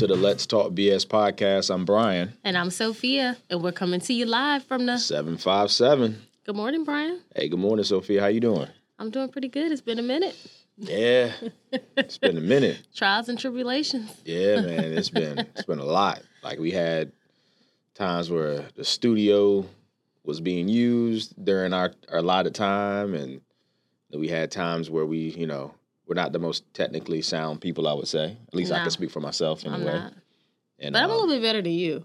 to the Let's Talk BS podcast. I'm Bryan. And I'm Sofia, and we're coming to you live from the 757. Good morning, Bryan. Hey, good morning, Sofia. How you doing? I'm doing pretty good. It's been a minute. Yeah. it's been a minute. Trials and tribulations. Yeah, man. It's been it's been a lot. Like we had times where the studio was being used during our, our allotted time and we had times where we, you know, we're not the most technically sound people, I would say. At least I can speak for myself I'm anyway. not. And But I'm a um, little bit better than you.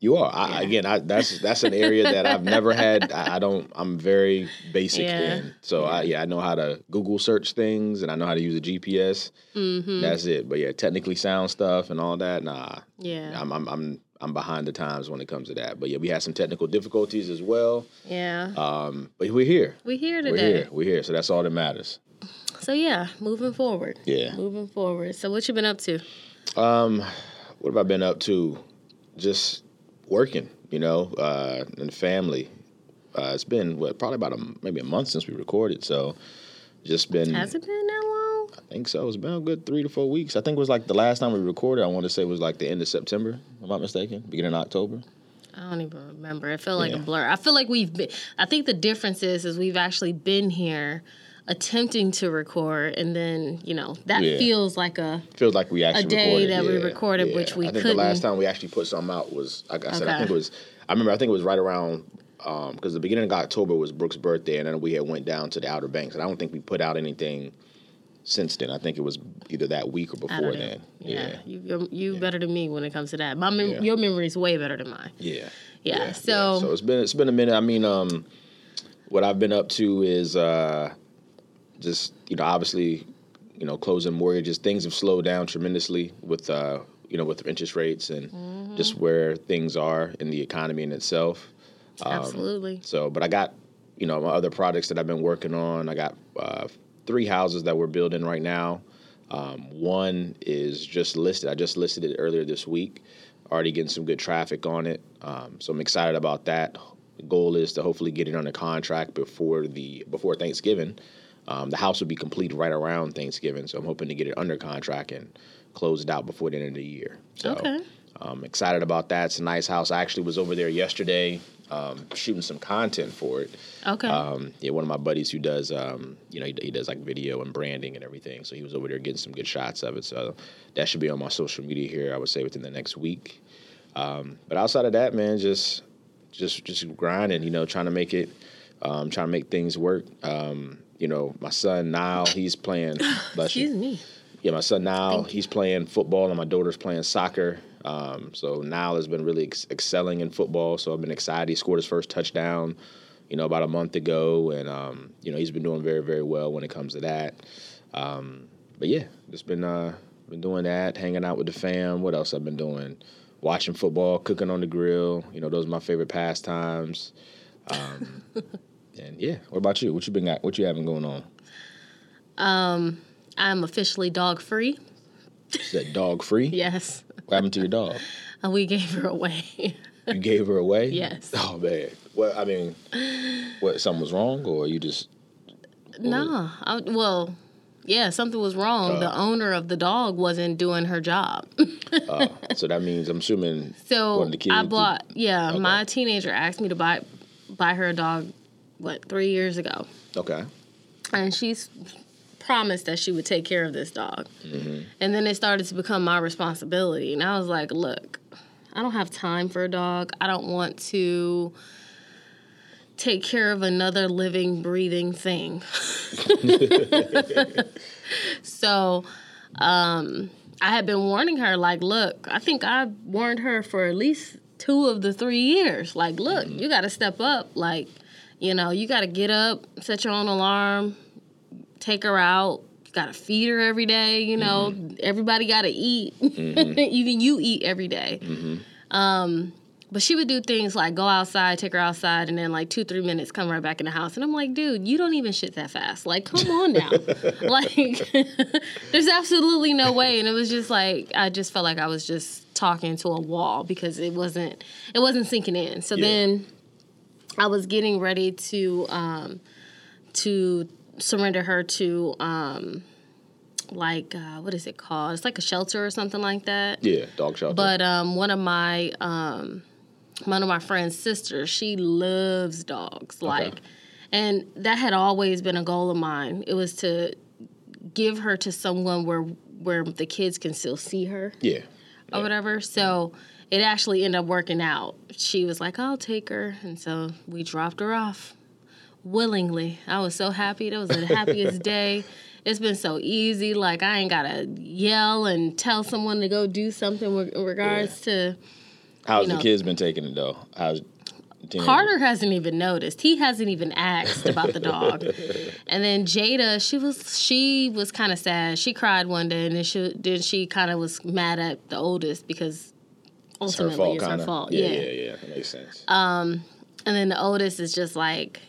You are. I, Yeah. Again, I, that's that's an area that I've never had. I, I don't. I'm very basic Yeah. in. So I yeah, I know how to Google search things and I know how to use a GPS. Mm-hmm. That's it. But yeah, technically sound stuff and all that. Nah, Yeah. I'm I'm I'm I'm behind the times when it comes to that. But yeah, we had some technical difficulties as well. Yeah. Um, but we're here. We're here today. We're here. We're here. So that's all that matters. So yeah, moving forward. Yeah. Moving forward. So what you been up to? Um, what have I been up to? Just working, you know, uh, and family. Uh, it's been what probably about a maybe a month since we recorded, so just been. Has it been that long? I think so. It's been a good three to four weeks. I think it was like the last time we recorded. I want to say it was like the end of September. If I'm not mistaken, beginning of October. I don't even remember. It felt like Yeah. a blur. I feel like we've been. I think the difference is, is we've actually been here, attempting to record, and then you know that Yeah. feels like a Feels like we actually day recorded. that we recorded, yeah. which we I think the last time we actually put something out was like I said. I think it was. I remember. I think it was right around because the beginning of October was Brooke's birthday, and then we had went down to the Outer Banks, and I don't think we put out anything since then. I think it was either that week or before then. Yeah, Yeah. you you're, you better than me when it comes to that. My mem- Yeah. your memory is way better than mine. Yeah. Yeah. so, so it's been it's been a minute. I mean, um, what I've been up to is uh, just you know obviously you know closing mortgages. Things have slowed down tremendously with uh, you know with interest rates and Mm-hmm. just where things are in the economy in itself. Um, absolutely. So, but I got you know my other projects that I've been working on. I got uh, three houses that we're building right now. Um, one is just listed. I just listed it earlier this week. Already getting some good traffic on it. Um, so I'm excited about that. The goal is to hopefully get it under contract before the before Thanksgiving. Um, the house will be complete right around Thanksgiving, so I'm hoping to get it under contract and close it out before the end of the year. So Okay. I'm excited about that. It's a nice house. I actually was over there yesterday um, shooting some content for it. Okay. Um, yeah, one of my buddies who does, um, you know, he, he does like video and branding and everything. So he was over there getting some good shots of it. So that should be on my social media here. I would say within the next week. Um, but outside of that, man, just just just grinding. You know, trying to make it, um, trying to make things work. Um, you know, my son Niall, he's playing. bless you. Excuse me. Yeah, my son now Thank he's playing football, and my daughter's playing soccer. Um, so Niall has been really ex- excelling in football. So I've been excited. He scored his first touchdown, you know, about a month ago, and um, you know he's been doing very very well when it comes to that. Um, but yeah, just been uh, been doing that, hanging out with the fam. What else I've been doing? Watching football, cooking on the grill. You know, those are my favorite pastimes. Um, and yeah, what about you? What you been got? What you having going on? Um, I'm officially dog free. Is that dog free? Yes. What happened to your dog? And we gave her away. You gave her away? Yes. Oh man. Well, I mean, what? Something was wrong, or you just? no. I, well, yeah, something was wrong. the owner of the dog wasn't doing her job. Uh, so that means I'm assuming. So One of the kids I bought. Yeah, Okay. my teenager asked me to buy buy her a dog. What three years ago? Okay. and she's promised that she would take care of this dog. Mm-hmm. And then it started to become my responsibility. And I was like, look, I don't have time for a dog. I don't want to take care of another living, breathing thing. so um, I had been warning her, like, look, I think I warned her for at least two of the three years. Like, look, you got to step up. Like, you know, you got to get up, set your own alarm, take her out. You got to feed her every day. You know, mm-hmm. everybody got to eat. Mm-hmm. Even you eat every day. Mm-hmm. Um, but she would do things like go outside, take her outside, and then like two, three minutes, come right back in the house. And I'm like, dude, you don't even shit that fast. Like, come on now. like, there's absolutely no way. And it was just like, I just felt like I was just talking to a wall because it wasn't, it wasn't sinking in. So Yeah. then I was getting ready to, um, to surrender her to, um, like uh, what is it called? It's like a shelter or something like that. Yeah, dog shelter. But um, one of my um, one of my friend's sisters, she loves dogs. Like, and that had always been a goal of mine. It was to give her to someone where where the kids can still see her yeah. or whatever. So it actually ended up working out. She was like, "I'll take her," and so we dropped her off willingly. I was so happy. That was the happiest day. It's been so easy. Like I ain't gotta yell and tell someone to go do something with- in regards to. How's you the kids been taking it though? How's teenager? Carter hasn't even noticed. He hasn't even asked about the dog. and then Jada, she was she was kind of sad. She cried one day, and then she then she kind of was mad at the oldest because ultimately fault, it's her fault. Yeah, yeah. yeah, yeah. That makes sense. And then the oldest is just like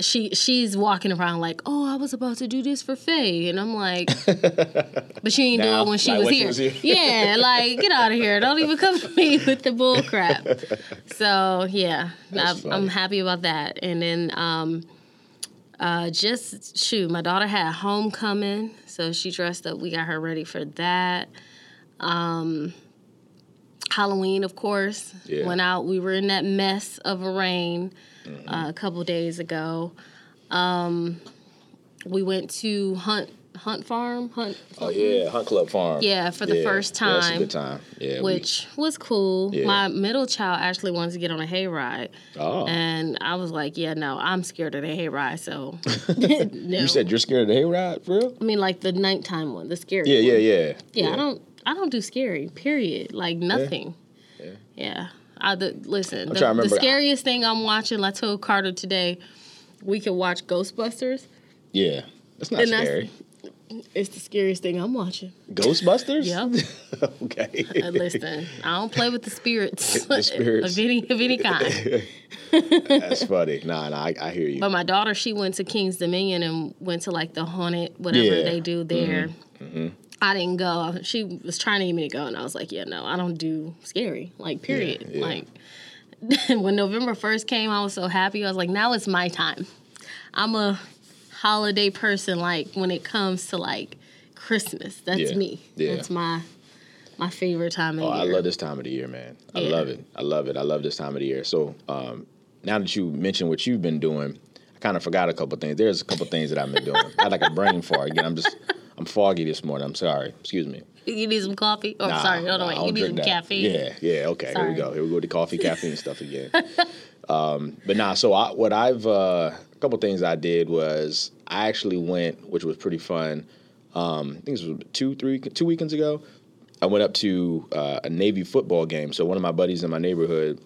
she she's walking around like, oh, I was about to do this for Faye, and I'm like, but she ain't do Now, it when she, like was, when she here. was here. Yeah, like get out of here! Don't even come to me with the bull crap. So yeah, I'm, I'm happy about that. And then um, uh, just shoot, my daughter had homecoming, so she dressed up. We got her ready for that. Um, Halloween, of course, Yeah. went out. We were in that mess of a rain Mm-hmm. uh, a couple days ago. Um, we went to Hunt Hunt Farm, Hunt, Oh yeah, Hunt Club Farm. Yeah, for the first Yeah, that's a time, good time. Yeah. we- which was cool. Yeah. My middle child actually wanted to get on a hayride, oh. and I was like, "Yeah, no, I'm scared of the hayride." So, no. You said you're scared of the hayride, for real? I mean, like the nighttime one, the scary. Yeah, one. yeah, yeah. Yeah, I don't. I don't do scary. Period. Like nothing. Yeah. Yeah. I the, listen. The, the scariest thing I'm watching. I told Carter today, we could watch Ghostbusters. Yeah. That's not And that's- scary. It's the scariest thing I'm watching. Ghostbusters? Yep. okay. Uh, listen, I don't play with the spirits, The spirits. of any of any kind. That's funny. Nah, nah, I, I hear you. But my daughter, she went to Kings Dominion and went to like the haunted whatever Yeah. they do there. I didn't go. She was trying to get me to go, and I was like, "Yeah, no, I don't do scary. Like, period. yeah. Like, when November first came, I was so happy. I was like, now it's my time. I'm a holiday person. Like when it comes to like Christmas, that's Yeah. me. Yeah. That's my my favorite time of year. Oh, I love this time of the year, man. I love it. I love it. I love this time of the year. So, um, now that you mentioned what you've been doing, I kind of forgot a couple things. There's a couple things that I've been doing. I had like a brain fart again. I'm just, I'm foggy this morning. I'm sorry. Excuse me. You need some coffee? Oh, Nah, sorry. Hold on, wait. You need some that. caffeine? Yeah, yeah. Okay, here we go. Here we go with the coffee, caffeine stuff again. um, but nah. So I, what I've uh, a couple things I did was I actually went, which was pretty fun. Um, I think it was two, three, two weekends ago. I went up to uh, a Navy football game. So one of my buddies in my neighborhood,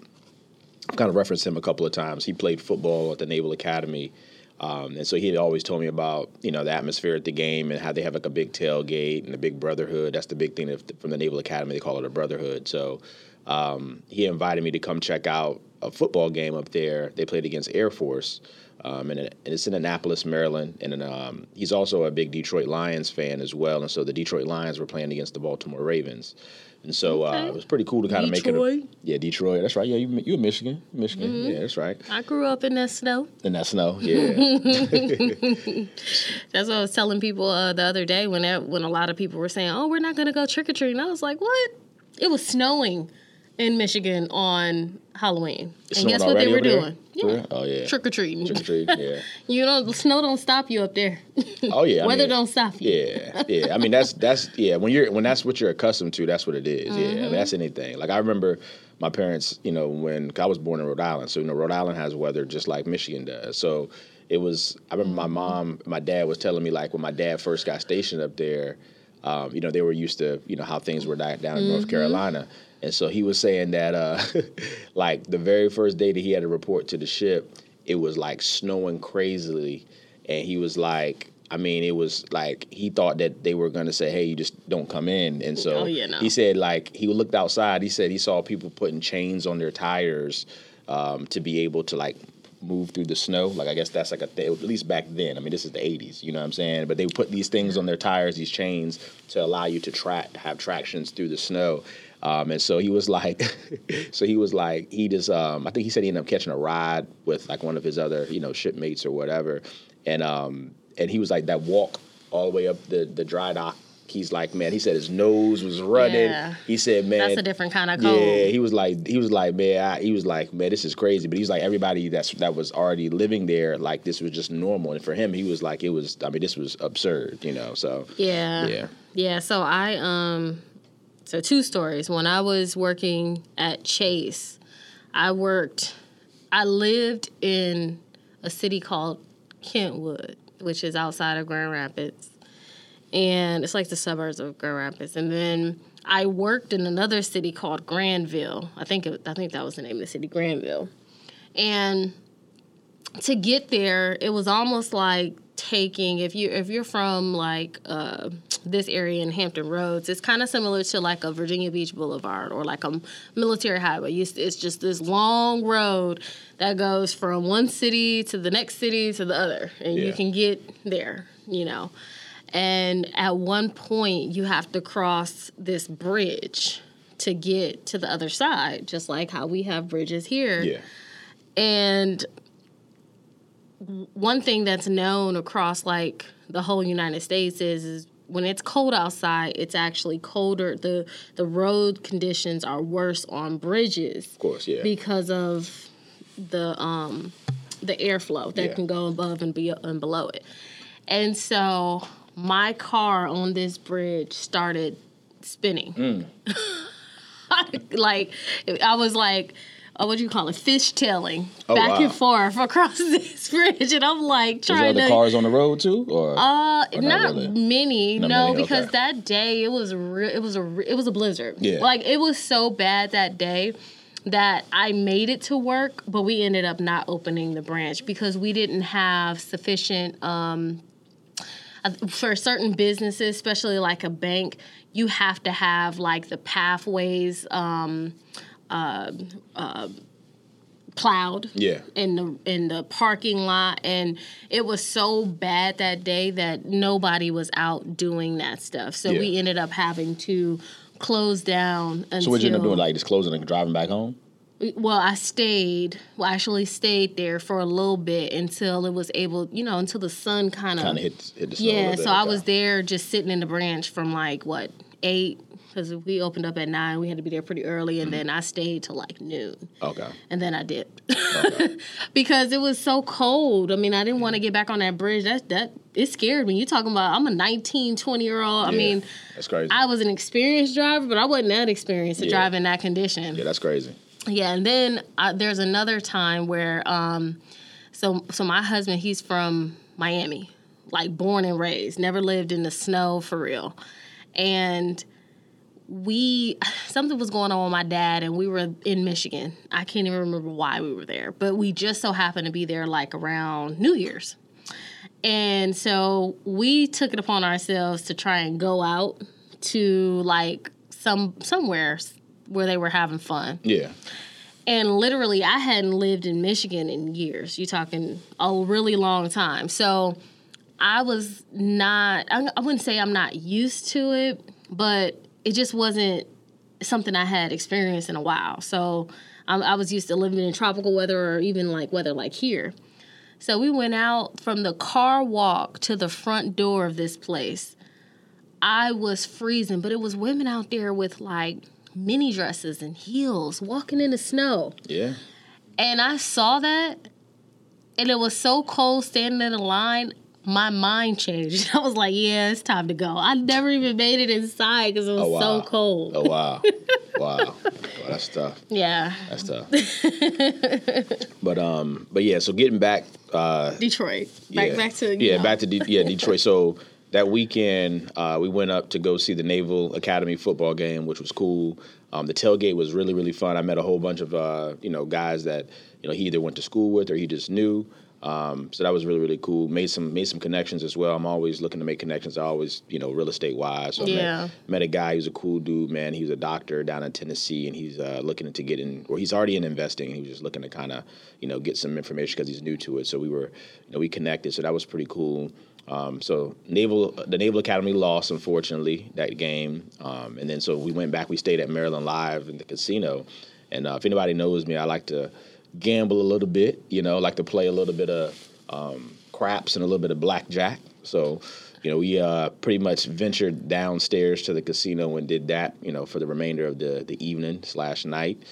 I've kind of referenced him a couple of times. He played football at the Naval Academy. Um, and so he had always told me about, you know, the atmosphere at the game and how they have like a big tailgate and a big brotherhood. That's the big thing from the Naval Academy. They call it a brotherhood. So um, he invited me to come check out a football game up there. They played against Air Force. Um, and, it's in Annapolis, Maryland. And um, he's also a big Detroit Lions fan as well. And so the Detroit Lions were playing against the Baltimore Ravens. And so uh, Okay. it was pretty cool to kind of make it. A, yeah, Detroit. That's right. Yeah, you you in Michigan, Michigan. Mm-hmm. Yeah, that's right. I grew up in that snow. In that snow. Yeah, That's what I was telling people uh, the other day when that, when a lot of people were saying, "Oh, we're not going to go trick or treating." I was like, "What?" It was snowing in Michigan on Halloween, and guess what they were doing? Yeah. Oh yeah. trick or treating. Trick or treat. Yeah. you know, the snow don't stop you up there. Oh yeah. I Weather mean, don't stop you. Yeah, yeah. I mean, that's that's yeah. When you're when that's what you're accustomed to, that's what it is. Yeah, I Mm-hmm. mean, that's anything. Like I remember my parents. You know, when I was born in Rhode Island, so you know, Rhode Island has weather just like Michigan does. So it was. I remember my mom, my dad was telling me like when my dad first got stationed up there. Um, you know, they were used to you know how things were down in North Mm-hmm. Carolina. And so he was saying that, uh, like the very first day that he had to report to the ship, it was like snowing crazily, and he was like, I mean, it was like he thought that they were gonna say, "Hey, you just don't come in." And so Oh, yeah, no. he said, like he looked outside. He said he saw people putting chains on their tires um, to be able to like move through the snow. Like I guess that's like a th- at least back then. I mean, this is the '80s. You know what I'm saying? But they put these things on their tires, these chains, to allow you to track have tractions through the snow. Um, and so he was like, so he was like, he just, um, I think he said he ended up catching a ride with like one of his other, you know, shipmates or whatever. And, um, and he was like that walk all the way up the, the dry dock he's like, man, he said his nose was running. Yeah. He said, man, That's a different kind of cold. yeah, he was like, he was like, man, I, he was like, man, this is crazy. But he's like, everybody that's that was already living there, like this was just normal. And for him, he was like, it was. I mean, this was absurd, you know. So Yeah. Yeah. Yeah. So I um so two stories. When I was working at Chase, I worked I lived in a city called Kentwood, which is outside of Grand Rapids. And it's like the suburbs of Grand Rapids. And then I worked in another city called Grandville. I think it, I think that was the name of the city, Grandville. And to get there, it was almost like taking if you if you're from like uh, this area in Hampton Roads, it's kind of similar to like a Virginia Beach Boulevard or like a military highway. You, it's just this long road that goes from one city to the next city to the other, and Yeah. you can get there, you know. And at one point, you have to cross this bridge to get to the other side, just like how we have bridges here. yeah, And one thing that's known across like the whole United States is, is when it's cold outside, it's actually colder. The the road conditions are worse on bridges of course, yeah, because of the um the airflow that Yeah. can go above and, be, and below it. And so my car on this bridge started spinning. Mm. like I was like, oh, what do you call it? Fishtailing Oh, back wow. and forth across this bridge, and I'm like trying other to. cars on the road too, or Uh, Or not, not really? many, Not no, many, because okay. that day it was re- it was a re- it was a blizzard. Yeah. like it was so bad that day that I made it to work, but we ended up not opening the branch because we didn't have sufficient. Um, uh, for certain businesses, especially like a bank, you have to have like the pathways um, uh, uh, plowed yeah, in the in the parking lot. And it was so bad that day that nobody was out doing that stuff. So we ended up having to close down until So what did you end up doing, like just closing and driving back home? well i stayed well I actually stayed there for a little bit until it was able you know until the sun kind of Kind of hit hit the yeah so bit, i was there just sitting in the branch from like what eight because we opened up at nine we had to be there pretty early and then i stayed till like noon Okay. and then I did because it was so cold. I mean, I didn't want to get back on that bridge. That that it scared me. You talking about? I'm a 19, 20 year old. I mean, that's crazy. I was an experienced driver, but I wasn't that experienced to Yeah. drive in that condition. yeah, that's crazy. Yeah, and then uh, there's another time where, um, so so my husband, he's from Miami, like born and raised, never lived in the snow for real, and we something was going on with my dad, and we were in Michigan. I can't even remember why we were there, but we just so happened to be there like around New Year's. And so we took it upon ourselves to try and go out to like some somewhere where they were having fun. Yeah, And literally, I hadn't lived in Michigan in years. You're talking a really long time. So I was not, I I wouldn't say I'm not used to it, but it just wasn't something I had experienced in a while. So I, I was used to living in tropical weather or even like weather like here. So we went out from the car walk to the front door of this place. I was freezing, but it was women out there with like mini dresses and heels walking in the snow. yeah. And I saw that, and it was so cold standing in the line. My mind changed. I was like, "Yeah, it's time to go." I never even made it inside because it was Oh, wow. so cold. Oh wow, wow. wow, that's tough. Yeah, That's tough. but um, but yeah. So getting back, uh, Detroit. Back yeah, back to yeah, know. back to De- yeah Detroit. So that weekend, uh, we went up to go see the Naval Academy football game, which was cool. Um, the tailgate was really really fun. I met a whole bunch of uh, you know guys that you know he either went to school with or he just knew. Um, so that was really really cool. Made some made some connections as well. I'm always looking to make connections. I always you know real estate wise. So I Yeah. met, met a guy who's a cool dude, man. He was a doctor down in Tennessee, and he's uh, looking to get in, or he's already in investing. He was just looking to kind of, you know, get some information because he's new to it. So we were, you know, we connected. So that was pretty cool. Um, so Naval, the Naval Academy lost, unfortunately, that game. Um, and then so we went back. We stayed at Maryland Live in the casino. And uh, if anybody knows me, I like to gamble a little bit. You know, like to play a little bit of um, craps and a little bit of blackjack. So you know, we uh, pretty much ventured downstairs to the casino and did that, you know, for the remainder of the the evening slash night.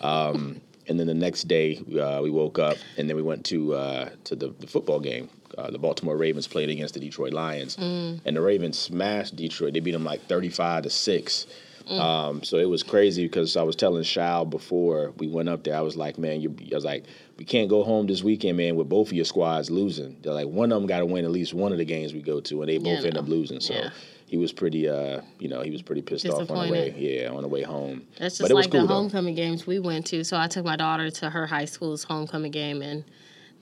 Um, and then the next day, uh, we woke up and then we went to uh, to the, the football game. Uh, the Baltimore Ravens played against the Detroit Lions, and the Ravens smashed Detroit. They beat them like thirty-five to six. Um, so it was crazy because I was telling Shao before we went up there. I was like, man, you, I was like, we can't go home this weekend, man, with both of your squads losing. They're like, one of them got to win at least one of the games we go to, and they both Yeah, end no. up losing. So Yeah. he was pretty, uh, you know, he was pretty pissed off on the way, yeah, on the way home. That's But just like cool, the though. homecoming games we went to. So I took my daughter to her high school's homecoming game, and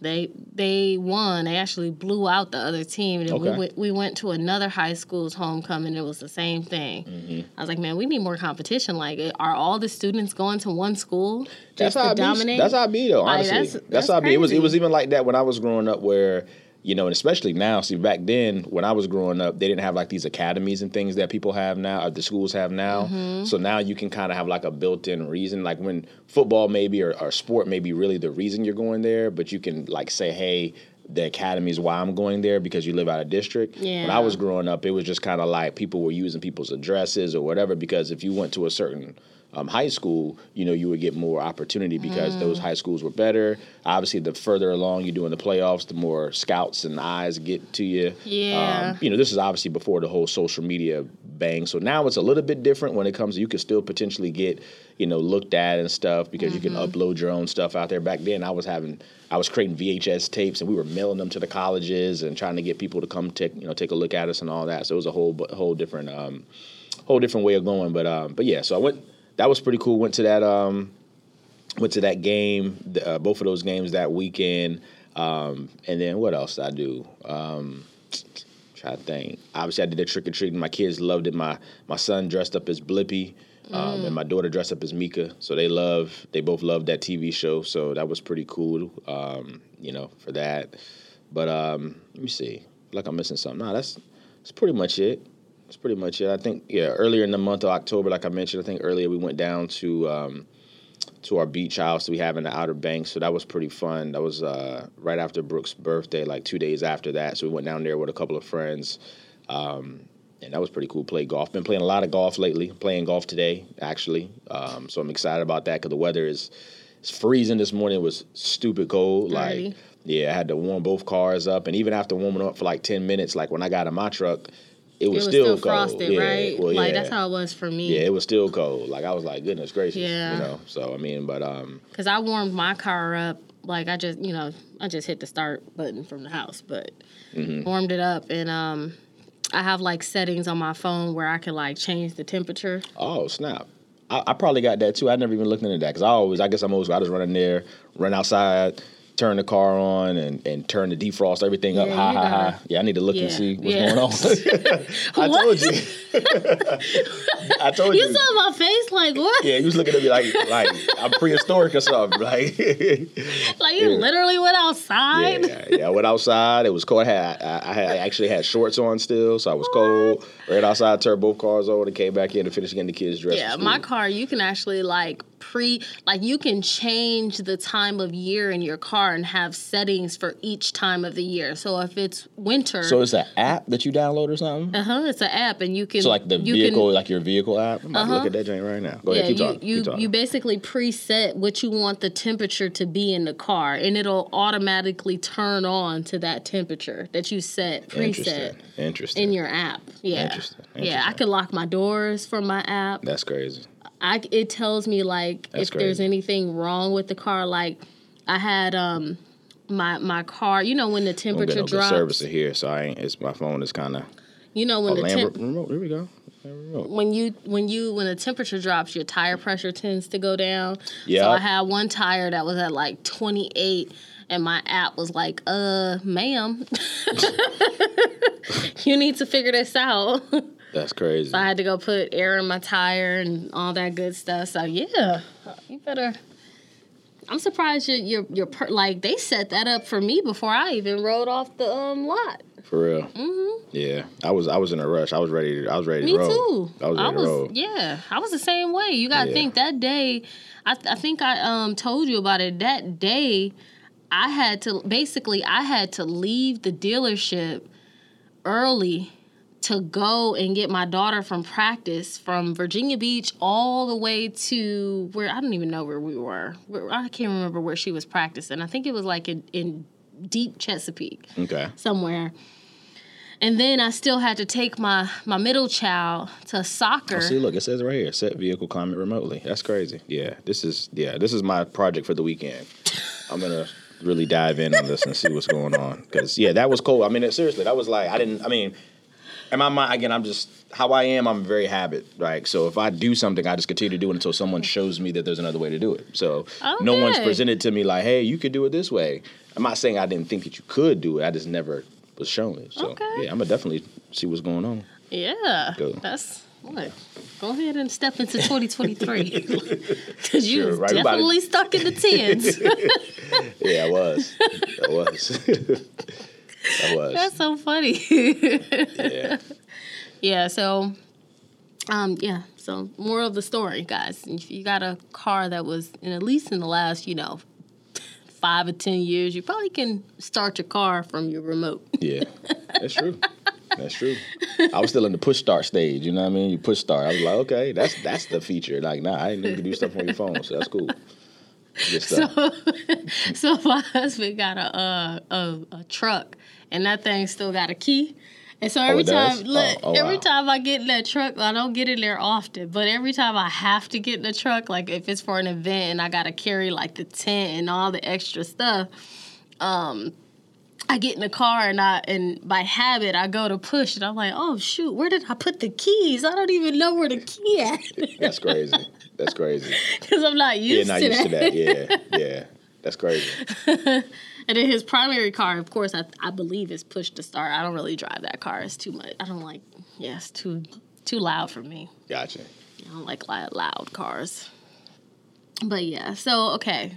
they they won. They actually blew out the other team. And Okay. we went we went to another high school's homecoming. It was the same thing. Mm-hmm. I was like, man, we need more competition. Like, are all the students going to one school That's just how to it be. dominate? That's how it be though. Like, Honestly, that's- that's, that's how I be. It was it was even like that when I was growing up, where you know, and especially now. See, back then when I was growing up, they didn't have like these academies and things that people have now, or the schools have now. Mm-hmm. So now you can kind of have like a built-in reason, like when football maybe or, or sport may be really the reason you're going there, but you can like say, hey. The academy is why I'm going there because you live out of district. When I was growing up, it was just kind of like people were using people's addresses or whatever because if you went to a certain um, high school, you know, you would get more opportunity because those high schools were better. Obviously, the further along you do in the playoffs, the more scouts and eyes get to you. Yeah. Um, you know, this is obviously before the whole social media bang. So now it's a little bit different when it comes. You could still potentially get, you know, looked at and stuff because you can upload your own stuff out there. Back then, I was having, I was creating VHS tapes and we were mailing them to the colleges and trying to get people to come take, you know, take a look at us and all that. So it was a whole, whole different, um, whole different way of going. But, um, but yeah. So I went. That was pretty cool. Went to that. Um, went to that game, uh, both of those games that weekend. Um, and then what else did I do? Um, try to think. Obviously, I did the trick or treating. My kids loved it. My my son dressed up as Blippi, um, and my daughter dressed up as Meekah. So they love. They both loved that TV show. So that was pretty cool. Um, you know, for that. But um, let me see. Like I'm missing something. No, that's that's pretty much it. That's pretty much it. I think yeah. Earlier in the month of October, like I mentioned, I think earlier we went down to. Um, to our beach house we have in the Outer Banks. So that was pretty fun. That was uh, right after Brooke's birthday, like two days after that. So we went down there with a couple of friends. Um, and that was pretty cool. Play golf. Been playing a lot of golf lately. Playing golf today, actually. Um, so I'm excited about that because the weather is it's freezing this morning. It was stupid cold. Like, yeah, I had to warm both cars up. And even after warming up for like 10 minutes, like when I got in my truck, it it was, was still, still, cold. frosted, Yeah, right? Well, like yeah. that's how it was for me. Yeah, it was still cold. Like I was like, goodness gracious. Yeah. You know. So I mean, but um, Cause I warmed my car up. Like I just, you know, I just hit the start button from the house, but Mm-hmm. warmed it up, and um, I have like settings on my phone where I can like change the temperature. Oh snap! I, I probably got that too. I never even looked into that because I always, I guess I'm always, I just run in there, run outside, turn the car on, and and turn the defrost everything up Yeah, high, high, gotta- high. Yeah, I need to look and see what's yeah. going on. I told you. I told you. You saw my face, like what? yeah, you was looking at me like like I'm prehistoric or something. Like, Like you Yeah. literally went outside. yeah, yeah. I went outside. It was cold. I had I, I had I actually had shorts on still, so I was cold. Ran outside, turned both cars over, and came back in to finish getting the kids dressed. Yeah, my car, you can actually like pre, like you can change the time of year in your car and have settings for each time of the year. So if it's winter, So it's an app that you download or something? uh huh, it's an app, and you can So like the vehicle, Can, like your vehicle app. I'm to look Uh-huh. at that joint right now. Go yeah, ahead, keep you talking. you keep talking. you basically preset what you want the temperature to be in the car, and it'll automatically turn on to that temperature that you set preset Interesting. Interesting. in your app. Yeah, Interesting. yeah. I Interesting. can lock my doors from my app. That's crazy. I it tells me like That's if there's anything wrong with the car. Like I had um my my car. You know when the temperature no drops. service here, so I ain't. It's my phone is kind of. You know Oh, when the temp- remote. There we go. When you when you when the temperature drops, your tire pressure tends to go down. Yeah. So I had one tire that was at like 28, and my app was like, "Uh, ma'am, you need to figure this out." That's crazy. So I had to go put air in my tire and all that good stuff. So yeah, you better. I'm surprised you're you're, you're per, like they set that up for me before I even rode off the um lot. For real. Mm-hmm. Yeah, I was. I was in a rush. I was ready. To, I was ready Me to roll. too. I was ready to roll. yeah, I was the same way. You got to Yeah. think that day. I I think I um told you about it. That day, I had to basically I had to leave the dealership early to go and get my daughter from practice from Virginia Beach all the way to where I don't even know where we were. I can't remember where she was practicing. I think it was like in, in deep Chesapeake Okay. somewhere. And then I still had to take my my middle child to soccer. Oh, See, look, it says right here, set vehicle climate remotely. That's crazy. Yeah, this is yeah, this is my project for the weekend. I'm gonna really dive in on this and see what's going on because yeah, that was cool. I mean, seriously, that was like I didn't. I mean, in my mind, again, I'm just how I am. I'm very habit right. So if I do something, I just continue to do it until someone shows me that there's another way to do it. So no one's presented to me like, hey, you could do it this way. I'm not saying I didn't think that you could do it. I just never was shown it. So Okay. yeah, I'm gonna definitely see what's going on. Yeah, Go. that's what. Go ahead and step into 2023 because you Sure, right, definitely stuck in the tens. Yeah, I was. I was. I was. That's so funny. yeah. yeah. So, um, yeah. So, moral of the story, guys, if you got a car that was, in at least in the last, you know, five or ten years, you probably can start your car from your remote. Yeah. That's true. That's true. I was still in the push start stage, you know what I mean? You push start. I was like, okay, that's that's the feature. Like, nah, I didn't know you do stuff on your phone, so that's cool. Stuff. So my husband got a uh, a, a truck, and that thing still got a key. And so every it does? time, look, Oh, oh, every wow. time I get in that truck, I don't get in there often, but every time I have to get in the truck, like if it's for an event and I gotta carry like the tent and all the extra stuff, um, I get in the car and I and by habit I go to push and I'm like, oh shoot, where did I put the keys? I don't even know where the key at That's crazy. That's crazy. because I'm not used. Yeah, not to, used to that. that. Yeah, yeah. That's crazy. And then his primary car, of course, I, I believe is push to start. I don't really drive that car. It's too much. I don't like. Yeah, it's too too loud for me. Gotcha. I don't like loud, loud cars. But yeah, so okay,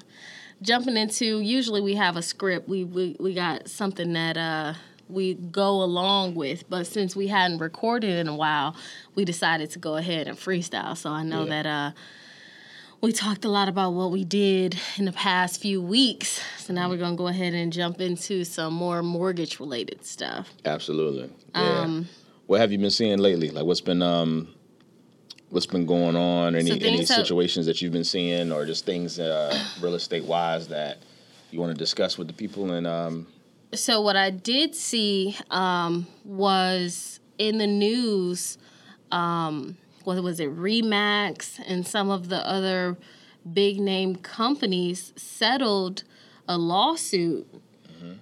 jumping into. Usually we have a script. We we we got something that uh we go along with. But since we hadn't recorded in a while, we decided to go ahead and freestyle. So I know Yeah. that uh we talked a lot about what we did in the past few weeks. So now we're gonna go ahead and jump into some more mortgage related stuff. Absolutely. Yeah. Um, what have you been seeing lately? Like, what's been um, what's been going on? Any So any things have- situations that you've been seeing, or just things uh, real estate wise that you want to discuss with the people? And um, so what I did see um, was in the news. Um, what was it? Remax and some of the other big name companies settled a lawsuit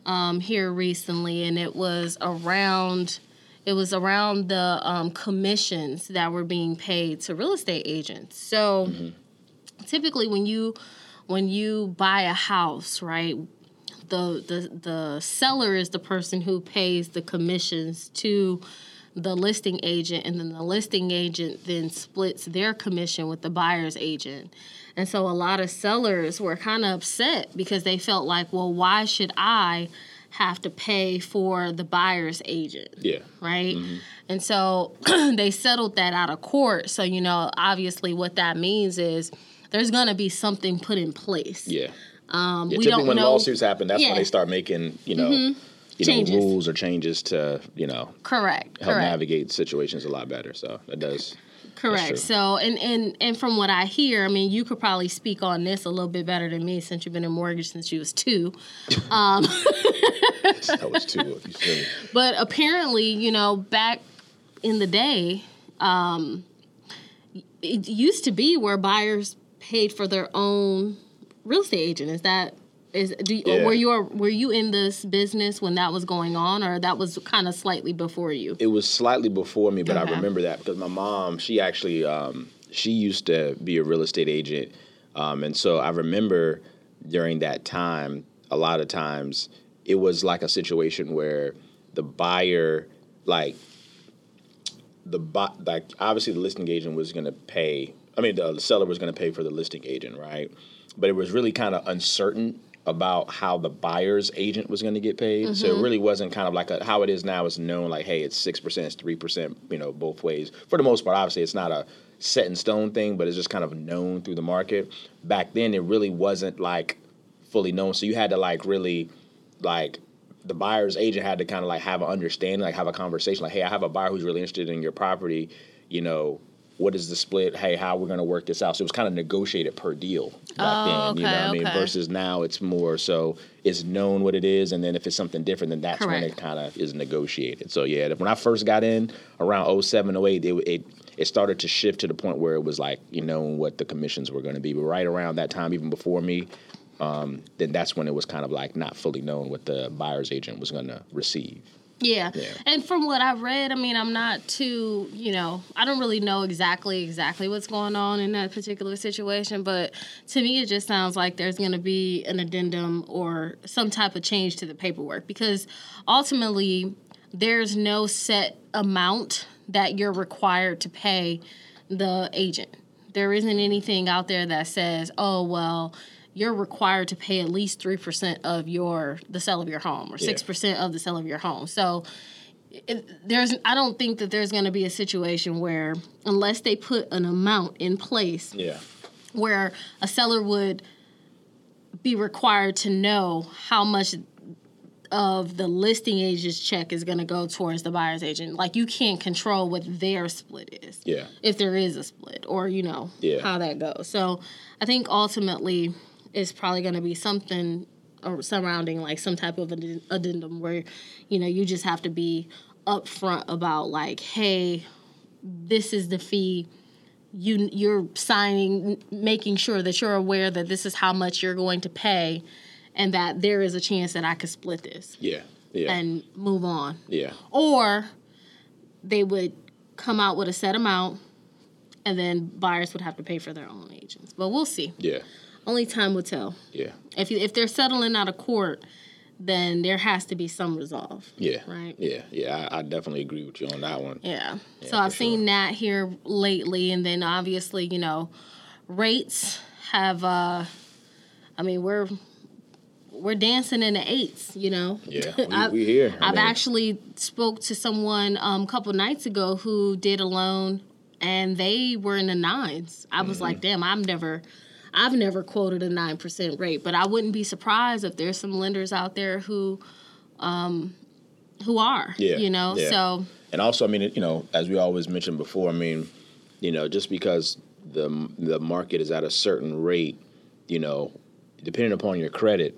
um, here recently, and it was around. It was around the um, commissions that were being paid to real estate agents. So typically, when you when you buy a house, right, the the the seller is the person who pays the commissions to the listing agent and then the listing agent then splits their commission with the buyer's agent. And so a lot of sellers were kind of upset because they felt like, well, why should I have to pay for the buyer's agent? yeah, right? And so they settled that out of court. So, you know, obviously what that means is there's going to be something put in place. yeah. Um, Yeah, we typically don't when know. lawsuits happen, that's Yeah. Mm-hmm. when they start making you know, you Changes. know rules or changes to you know Correct. help correct. navigate situations a lot better. So that does. Correct. So, and, and and from what I hear, I mean, you could probably speak on this a little bit better than me since you've been in mortgage since you was two. That was two. But apparently, you know, back in the day, um, it used to be where buyers paid for their own real estate agent. Is that is do you, Yeah. were you were you in this business when that was going on, or that was kind of slightly before you? It was slightly before me, but Okay. I remember that because my mom, she actually, um, she used to be a real estate agent, um, and so I remember during that time, a lot of times it was like a situation where the buyer, like the like obviously the listing agent was going to pay. I mean, the seller was going to pay for the listing agent, right? But it was really kind of uncertain about how the buyer's agent was going to get paid. So it mm-hmm. really wasn't kind of like a, how it is now. It's known like, hey, it's six percent, it's three percent, you know, both ways. For the most part, obviously, it's not a set in stone thing, but it's just kind of known through the market. Back then, it really wasn't like fully known. So you had to like really like the buyer's agent had to kind of like have an understanding, like have a conversation, like, hey, I have a buyer who's really interested in your property. You know, what is the split? Hey, how we're going to work this out? So it was kind of negotiated per deal back Oh, then. You know okay, what I mean? Versus now it's more so it's known what it is, and then if it's something different, then that's when it kind of is negotiated. So yeah, when I first got in around 07, 08, it, it it started to shift to the point where it was like you know what the commissions were going to be. But right around that time, even before me, um, then that's when it was kind of like not fully known what the buyer's agent was going to receive. Yeah. Yeah. And from what I've read, I mean, I'm not too, you know, I don't really know exactly exactly what's going on in that particular situation, but to me it just sounds like there's going to be an addendum or some type of change to the paperwork because ultimately there's no set amount that you're required to pay the agent. There isn't anything out there that says, "Oh, well, you're required to pay at least 3% of your the sale of your home or 6% of the sale of your home." So it, there's I don't think that there's going to be a situation where unless they put an amount in place Yeah. where a seller would be required to know how much of the listing agent's check is going to go towards the buyer's agent. Like you can't control what their split is. Yeah. If there is a split or you know Yeah. how that goes. So I think ultimately it's probably going to be something or surrounding like some type of add- addendum where you know you just have to be upfront about like hey this is the fee you you're signing making sure that you're aware that this is how much you're going to pay and that there is a chance that I could split this Yeah. Yeah. and move on yeah. or they would come out with a set amount and then buyers would have to pay for their own agents but we'll see Yeah. Only time will tell Yeah. if you, if they're settling out of court then there has to be some resolve Yeah. Right. Yeah. Yeah. I, I definitely agree with you on that one. Yeah. so I've sure. seen that here lately, and then obviously, you know, rates have. uh I mean, we're we're dancing in the eights. You know. Yeah. We, I've- we here. I I've mean, actually spoke to someone um, a couple nights ago who did a loan, and they were in the nines. I was Mm-hmm. like, damn, I've never. I've never quoted a nine percent rate, but I wouldn't be surprised if there's some lenders out there who, um, who are, Yeah, you know. yeah. So And also, I mean, you know, as we always mentioned before, I mean, you know, just because the the market is at a certain rate, you know, depending upon your credit,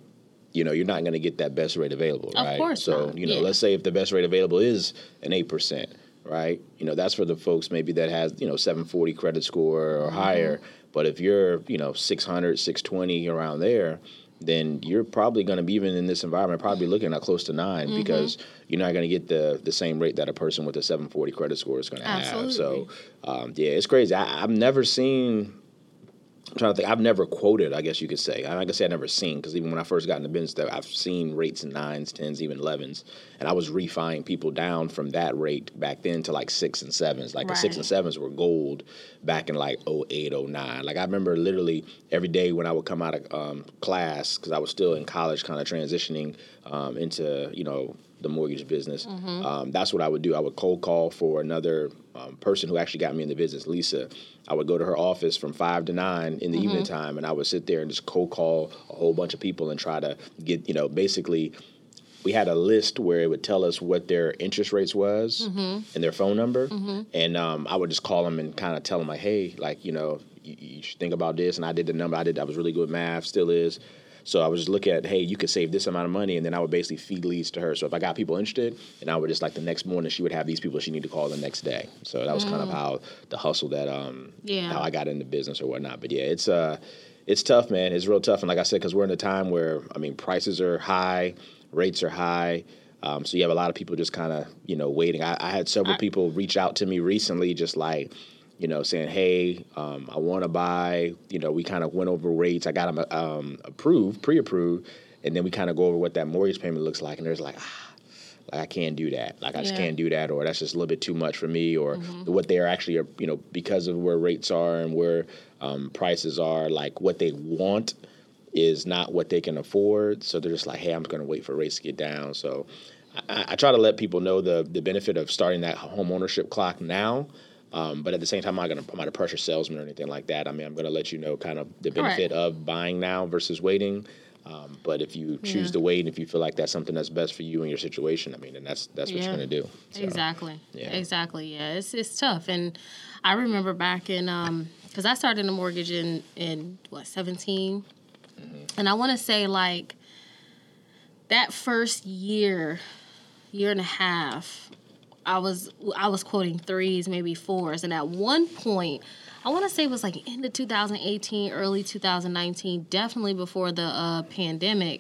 you know, you're not going to get that best rate available, Of right? course so, not, you know, yeah. let's say if the best rate available is an eight percent, right? You know, that's for the folks maybe that has you know 740 credit score or Mm-hmm. higher. But if you're you know 600, 620 around there. Then you're probably going to be even in this environment, probably looking at close to 9 Mm-hmm. because you're not going to get the the same rate that a person with a 740 credit score is going to have. So, um, yeah, it's crazy. I, I've never seen. I'm trying to think. I've never quoted. I guess you could say. I guess I've never seen because even when I first got in the business, I've seen rates in nines, tens, even elevens, and I was refining people down from that rate back then to like six and sevens. Like the six and sevens were gold back in like 08, 09. Like I remember literally every day when I would come out of um, class because I was still in college, kind of transitioning um, into you know the mortgage business. Um, that's what I would do. I would cold call for another um, person who actually got me in the business, Lisa. I would go to her office from five to nine in the evening time, and I would sit there and just cold call a whole bunch of people and try to get, you know, basically. We had a list where it would tell us what their interest rates was and their phone number, and um, I would just call them and kind of tell them like, hey, like you know, you, you should think about this. And I did the number. I did. I was really good with math. Still is. So I was just looking at, hey, you could save this amount of money, and then I would basically feed leads to her. So if I got people interested, and I would just like the next morning, she would have these people she needed to call the next day. So that was kind of how the hustle that um Yeah. how I got into business or whatnot. But yeah, it's uh it's tough, man. It's real tough, and like I said, because we're in a time where I mean prices are high, rates are high. Um, so you have a lot of people just kind of you know waiting. I, I had several people reach out to me recently, just like you know, saying, "Hey, um, I want to buy." You know, we kind of went over rates. I got them um, approved, pre-approved, and then we kind of go over what that mortgage payment looks like. And there's like, ah, like I can't do that. Like I just can't do that, or that's just a little bit too much for me, or what they are actually, are, you know, because of where rates are and where um, prices are, like what they want is not what they can afford. So they're just like, "Hey, I'm going to wait for rates to get down." So. I, I try to let people know the the benefit of starting that home ownership clock now, um, but at the same time, I'm not gonna I'm not a pressure salesman or anything like that. I mean, I'm gonna let you know kind of the benefit Correct. of buying now versus waiting. Um, but if you choose to wait and if you feel like that's something that's best for you and your situation, I mean, and that's that's what Yeah. you're gonna do. So, Exactly. yeah. Exactly. Yeah. It's it's tough, and I remember back in um because I started a mortgage in in what 17 Mm-hmm. and I want to say like that first year, year and a half, I was I was quoting threes, maybe fours, and at one point. I want to say it was like end of 2018, early 2019, definitely before the uh, pandemic.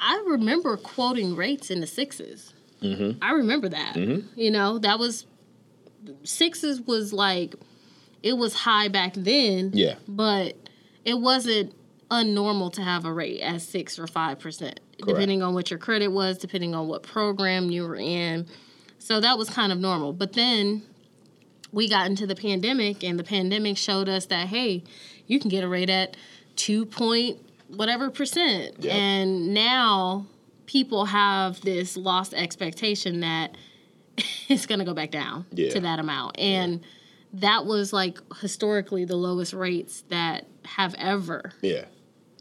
I remember quoting rates in the 6s Mm-hmm. I remember that. You know, that was sixes was like it was high back then. Yeah. But it wasn't unnormal to have a rate at six or five percent, depending on what your credit was, depending on what program you were in. So that was kind of normal. But then we got into the pandemic, and the pandemic showed us that hey, you can get a rate at two point whatever percent, Yep. and now people have this lost expectation that it's going to go back down Yeah. to that amount, and that was like historically the lowest rates that have ever Yeah.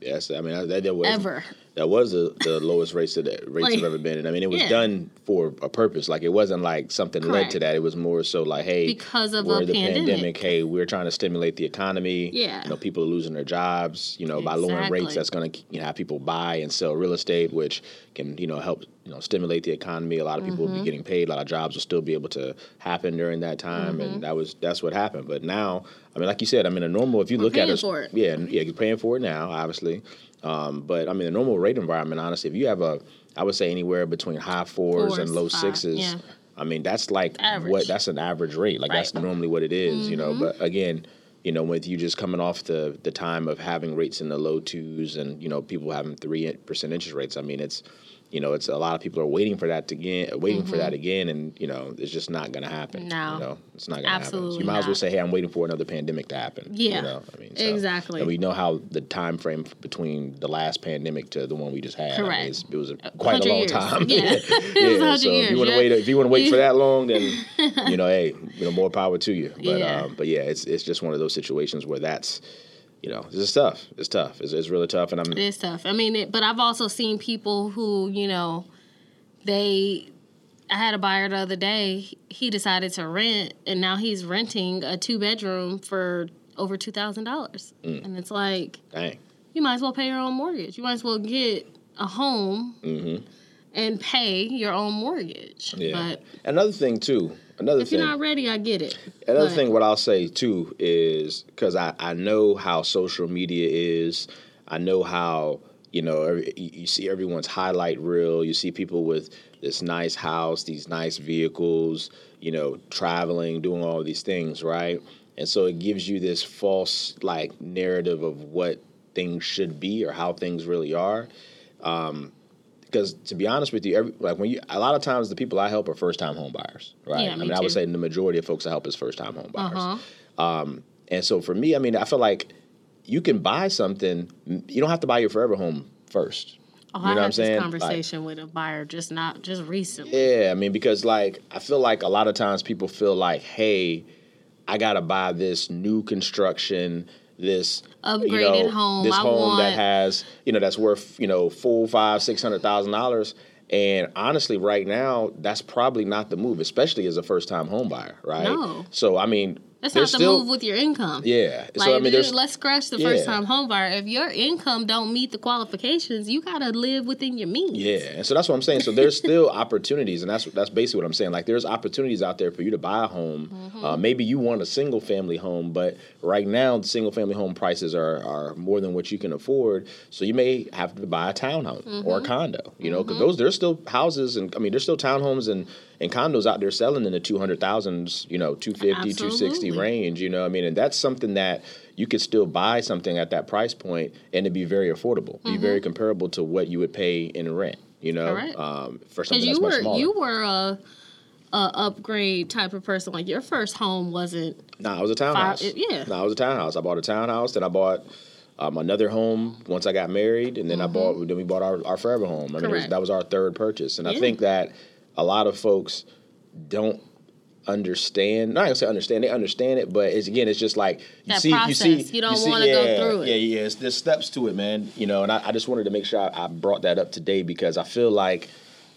Yes, I mean that, that was ever that was the, the lowest rates that rates Like, have ever been, and I mean it was yeah. done for a purpose. Like it wasn't like something led to that. It was more so like, hey, because of we're a the pandemic. Hey, we're trying to stimulate the economy. Yeah. you know, people are losing their jobs. You know, by lowering rates, that's going to you know, have people buy and sell real estate, which can you know help you know stimulate the economy. A lot of people Mm-hmm. will be getting paid. A lot of jobs will still be able to happen during that time, Mm-hmm. and that was that's what happened. But now, I mean, like you said, I mean, a normal if you look at for it. yeah, yeah, you're paying for it now, obviously. Um, but I mean, the normal rate environment, honestly, if you have a, I would say anywhere between high fours, and Fours, low five, sixes. yeah. I mean, that's like Average. what that's an average rate. Like that's Right. Mm-hmm. normally what it is, you know. But again, you know, with you just coming off the the time of having rates in the low twos and you know people having three percent interest rates, I mean, it's you know, it's a lot of people are waiting for that to again, waiting for that again, and you know, it's just not going to happen. Mm-hmm. No. you know, it's not going to happen. So Absolutely you might as well say, hey, I'm waiting for another pandemic to happen. Yeah. you know, I mean, Exactly. And we know how the time frame between the last pandemic to the one we just had. I mean, Correct. it was a, quite a long years. time. Yeah. It was yeah. 100 So if years, you want to yeah. wait, if you want to wait for that long, then you know, hey, you know, more power to you. But Yeah. um, but yeah, it's it's just one of those situations where that's, you know, it's tough. It's tough. It's, it's really tough, and I'm It is tough. I mean, it, but I've also seen people who, you know, they. I had a buyer the other day. He decided to rent, and now he's renting a two bedroom for over two thousand dollars. Mm. And it's like dang. you might as well pay your own mortgage. You might as well get a home Mm-hmm. and pay your own mortgage. Yeah. But Another thing too. Another if thing. you're not ready, I get it. Another But- thing, what I'll say too is because I, I know how social media is. I know how you know every, you you see everyone's highlight reel. You see people with this nice house, these nice vehicles, you know, traveling, doing all these things, right? And so it gives you this false like narrative of what things should be or how things really are. Um, Because to be honest with you, every, like when you a lot of times the people I help are first time home buyers, right? Yeah, I me mean, I would say the majority of folks I help is first time home buyers. Uh-huh. And so for me, I mean, I feel like you can buy something. You don't have to buy your forever home first. Oh, you know I what had I'm saying? this Like- conversation with a buyer just not just recently. Yeah, I mean, because like I feel like a lot of times people feel like, hey, I gotta buy this new construction, this you Upgraded know, home. this I home that has you know that's worth you know full five six hundred thousand dollars. And honestly, right now, that's probably not the move, especially as a first time home buyer, right? No. So I mean, That's not the still, move with your income. Yeah. Like, so I mean, there's let's scratch the yeah. first time home buyer. If your income don't meet the qualifications, you gotta live within your means. Yeah, and so that's what I'm saying. So there's still opportunities, and that's that's basically what I'm saying. Like there's opportunities out there for you to buy a home. Mm-hmm. Uh, maybe you want a single family home, but right now the single family home prices are are more than what you can afford. So you may have to buy a townhome Mm-hmm. or a condo. You know, because those there's still houses and I mean there's still townhomes and and condos out there selling in the two hundred thousands. You know, 250, 260 range. You know, I mean, and that's something that you could still buy something at that price point and it'd be very affordable, be very comparable to what you would pay in rent. You know, Mm-hmm. Um, for something you that's much were smaller. you were a, a upgrade type of person. Like your first home wasn't nah, I was a townhouse. it- yeah. Nah, I was a townhouse. I bought a townhouse, then I bought um, another home once I got married, and then I bought then we bought our, our forever home. I mean, was, Mm-hmm. That was our third purchase, and I think that a lot of folks don't understand. Not gonna say understand. They understand it, but it's again, it's just like you That see, you see. You don't wanna go yeah, through it. Yeah, yeah. It's, there's steps to it, man. You know, and I, I just wanted to make sure I, I brought that up today because I feel like,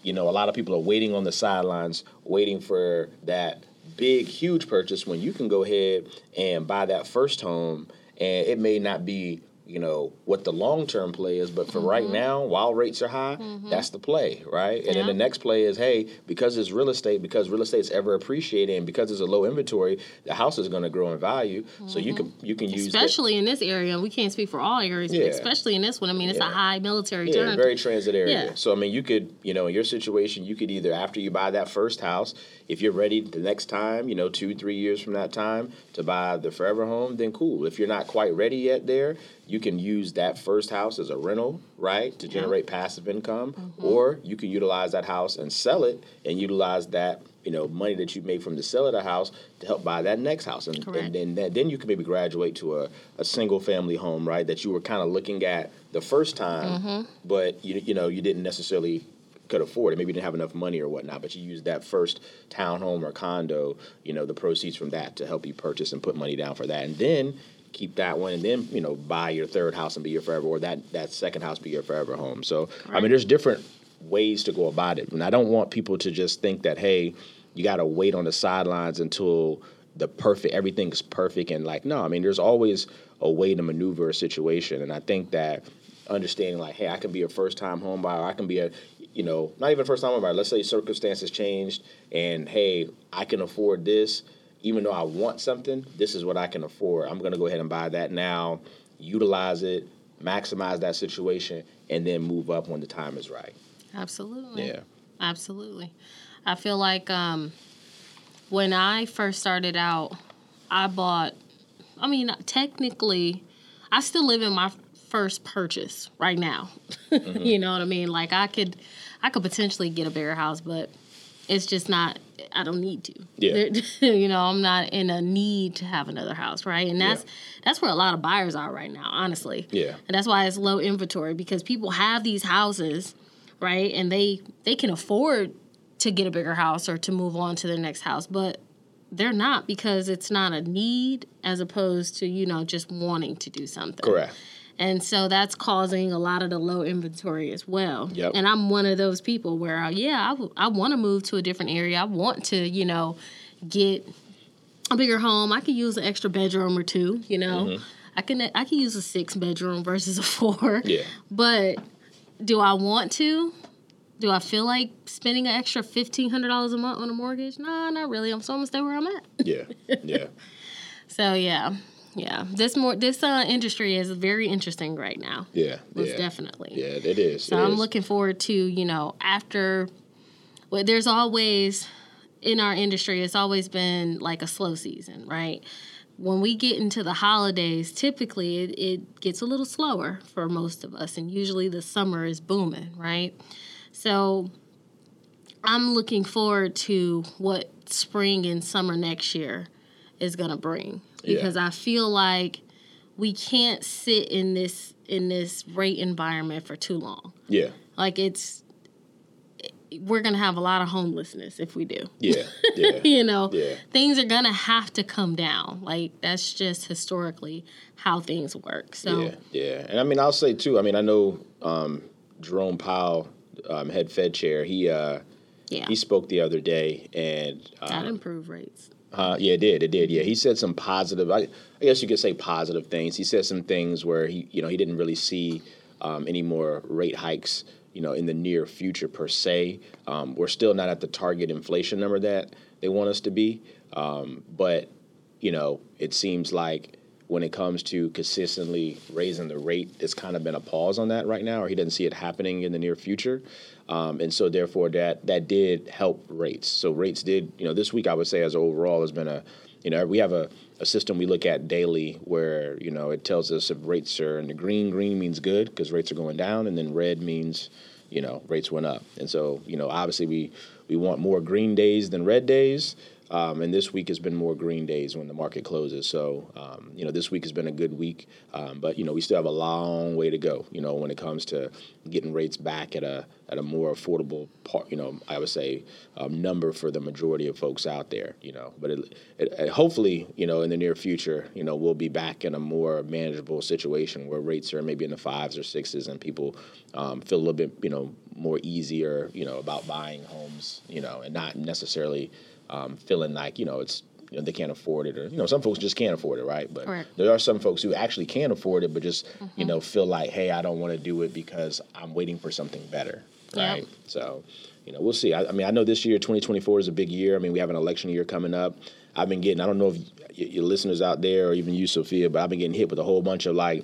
you know, a lot of people are waiting on the sidelines, waiting for that big, huge purchase when you can go ahead and buy that first home, and it may not be. You know what the long term play is, but for right mm-hmm. now, while rates are high, mm-hmm. that's the play, right? And then the next play is, hey, because it's real estate, because real estate's ever appreciating, because it's a low inventory, the house is going to grow in value. So you mm-hmm. can you can use that- especially in this area. We can't speak for all areas, Yeah. but especially in this one. I mean, it's Yeah. a high military Yeah, turn. very transit area. Yeah. So I mean, you could, you know, in your situation, you could either after you buy that first house, if you're ready the next time, you know, two, three years from that time to buy the forever home, then cool. If you're not quite ready yet, there, you can use that first house as a rental, right, to generate passive income, Mm-hmm. or you can utilize that house and sell it, and utilize that. You know, money that you make from the sale of the house to help buy that next house, and, Correct. and then then then you can maybe graduate to a, a single family home, right? That you were kind of looking at the first time, Mm-hmm. but you you know you didn't necessarily could afford it. Maybe you didn't have enough money or whatnot, but you used that first townhome or condo, you know, the proceeds from that to help you purchase and put money down for that, and then keep that one, and then you know buy your third house and be your forever, or that that second house be your forever home. So I mean, there's different ways to go about it, and I don't want people to just think that hey, you got to wait on the sidelines until the perfect everything's perfect and like no i mean there's always a way to maneuver a situation and i think that understanding like hey i can be a first time home buyer i can be a you know not even first time buyer let's say circumstances changed and hey i can afford this even though i want something this is what i can afford i'm going to go ahead and buy that now utilize it maximize that situation and then move up when the time is right Absolutely. yeah Absolutely. I feel like um, when I first started out, I bought, I mean, technically, I still live in my first purchase right now. Mm-hmm. you know what I mean? Like I could, I could potentially get a bigger house, but it's just not. I don't need to. Yeah. You know, I'm not in a need to have another house, right? And that's Yeah. that's where a lot of buyers are right now, honestly. Yeah. And that's why it's low inventory because people have these houses, right? And they they can afford to get a bigger house or to move on to their next house, but they're not because it's not a need as opposed to, you know, just wanting to do something. correct And so that's causing a lot of the low inventory as well. Yep. And I'm one of those people where, uh, yeah, I, w- I want to move to a different area. I want to, you know, get a bigger home. I could use an extra bedroom or two, you know. I can I can use a six bedroom versus a four. yeah But do I want to? Do I feel like spending an extra fifteen hundred dollars a month on a mortgage? No, not really. I'm so I'm gonna stay where I'm at. yeah yeah So yeah, yeah. This more this uh, industry is very interesting right now. yeah Most yeah definitely. yeah it is So It I'm is. looking forward to you know after. Well, there's always in our industry. It's always been like a slow season, right? When we get into the holidays, typically it, it gets a little slower for most of us, and usually the summer is booming, right? So I'm looking forward to what spring and summer next year is going to bring Yeah. because I feel like we can't sit in this in this rate environment for too long. yeah Like it's we're going to have a lot of homelessness if we do. yeah yeah You know, Yeah. things are going to have to come down. Like that's just historically how things work. So Yeah, yeah, and I mean, I'll say too. I mean, I know um, Jerome Powell, um, head Fed chair. He uh, yeah, he spoke the other day, and that um, improve rates. Uh, yeah, it did, it did. Yeah, he said some positive. I, I guess you could say positive things. He said some things where he, you know, he didn't really see um, any more rate hikes. You know, in the near future per se, um, we're still not at the target inflation number that they want us to be. Um, but you know, it seems like when it comes to consistently raising the rate, it's kind of been a pause on that right now, or he doesn't see it happening in the near future. Um, and so therefore that that did help rates. So rates did, you know, this week I would say as overall has been a, you know, we have a, a system we look at daily where, you know, it tells us if rates are in the green, green means good because rates are going down, and then red means, you know, rates went up. And so, you know, obviously we we want more green days than red days. Um, and this week has been more green days when the market closes. So, um, you know, this week has been a good week, um, but you know, we still have a long way to go. You know, when it comes to getting rates back at a at a more affordable part. You know, I would say um, number for the majority of folks out there. You know, but it, it, it, hopefully, you know, in the near future, you know, we'll be back in a more manageable situation where rates are maybe in the fives or sixes, and people um, feel a little bit, you know, more easier, you know, about buying homes. You know, and not necessarily um, feeling like you know it's you know, they can't afford it, or you know, some folks just can't afford it, right? But Correct. there are some folks who actually can afford it, but just you Mm-hmm. know feel like, hey, I don't want to do it because I'm waiting for something better, Yep. right? So, you know, we'll see. I, I mean, I know this year, 2024, is a big year. I mean, we have an election year coming up. I've been getting, I don't know if y- your listeners out there or even you, Sofia, but I've been getting hit with a whole bunch of like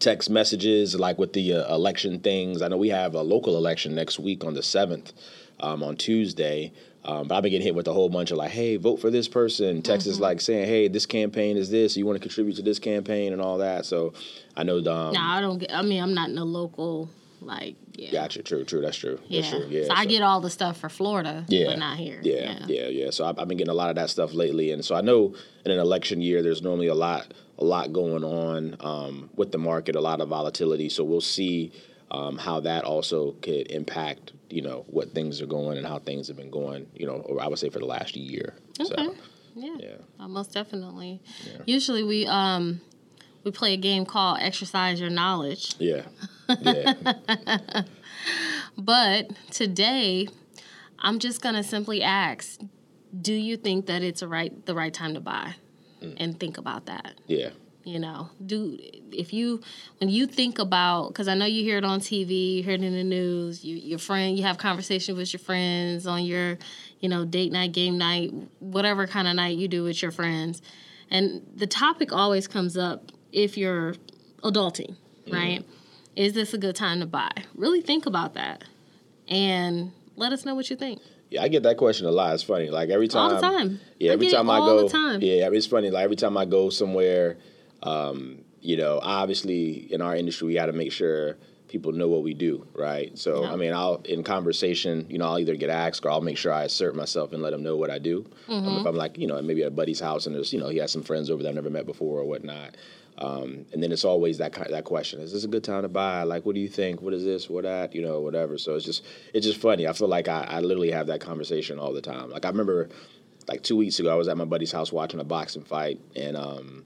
text messages, like with the uh, election things. I know we have a local election next week on the 7th, um, on Tuesday. Um, but I've been getting hit with a whole bunch of like, hey, vote for this person. Text is like saying, hey, this campaign is this. You want to contribute to this campaign and all that. So I know. Um, No, I don't get. I mean, I'm not in the local like. Yeah. Gotcha. True. True. That's true. Yeah. That's true. Yeah. so, I get all the stuff for Florida, Yeah. but not here. Yeah, yeah, yeah. So I've, I've been getting a lot of that stuff lately, and so I know in an election year, there's normally a lot, a lot going on um, with the market, a lot of volatility. So we'll see um, how that also could impact, you know, what things are going and how things have been going, you know, or I would say for the last year. Okay. So Yeah. yeah, Uh, most definitely. Usually we um we play a game called Exercise Your Knowledge. yeah, yeah. But today I'm just gonna simply ask, do you think that it's a right the right time to buy? Mm. And think about that. yeah. You know, do if you when you think about because I know you hear it on TV, you hear it in the news. You your friend, you have conversation with your friends on your, you know, date night, game night, whatever kind of night you do with your friends, and the topic always comes up if you're adulting, right? Is this a good time to buy? Really think about that, and let us know what you think. Yeah, I get that question a lot. It's funny. Like every time, All the time. Yeah, I every it time I all go. the time. Yeah, it's funny. Like every time I go somewhere, um, you know, obviously in our industry, we got to make sure people know what we do, right? So, Yeah. I mean, I'll in conversation, you know, I'll either get asked or I'll make sure I assert myself and let them know what I do. Um, Mm-hmm. if I'm like, you know, maybe at a buddy's house and there's, you know, he has some friends over that I've never met before or whatnot. Um, and then it's always that ki- that question: Is this a good time to buy? Like, what do you think? What is this? What that? You know, whatever. So it's just it's just funny. I feel like I, I literally have that conversation all the time. Like I remember, like two weeks ago, I was at my buddy's house watching a boxing fight, and um,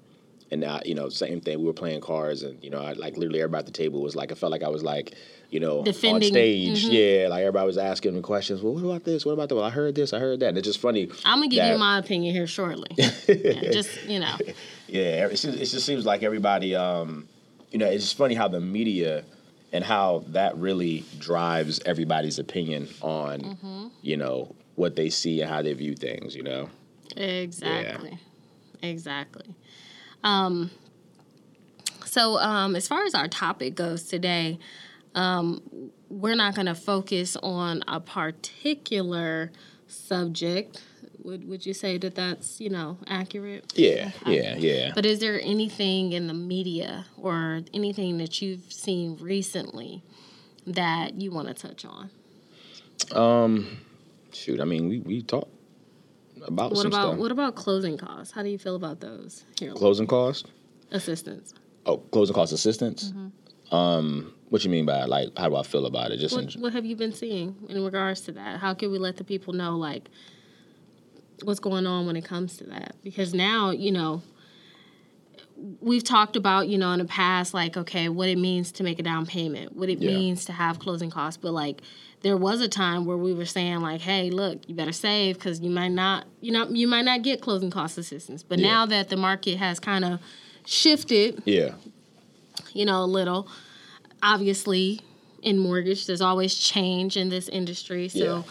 and uh, you know, same thing. We were playing cards, and you know, I, like literally everybody at the table was like, I felt like I was like, you know, on Defending- stage. Yeah, like everybody was asking me questions. Well, what about this? What about that? Well, I heard this. I heard that. And it's just funny. I'm gonna give that- you my opinion here shortly. Yeah, just you know, Yeah, it just, it just seems like everybody, um, you know, it's just funny how the media and how that really drives everybody's opinion on, Mm-hmm. you know, what they see and how they view things, you know? Exactly. Exactly. Um, so, um, as far as our topic goes today, um, we're not going to focus on a particular subject. Would Would you say that that's you know accurate? Yeah, yeah, yeah. But is there anything in the media or anything that you've seen recently that you want to touch on? Um, shoot, I mean, we, we talked about What some about stuff. what about closing costs? How do you feel about those? Here, Closing cost? assistance. Oh, closing cost assistance? Mm-hmm. Um, what you mean by like, how do I feel about it? Just What, in, what have you been seeing in regards to that? How can we let the people know like what's going on when it comes to that? Because now, you know, we've talked about, you know, in the past, like, okay, what it means to make a down payment, what it Yeah. means to have closing costs. But like there was a time where we were saying like, hey, look, you better save because you might not, you know, you might not get closing cost assistance. But Yeah. now that the market has kind of shifted yeah, you know, a little. Obviously, in mortgage, there's always change in this industry. So,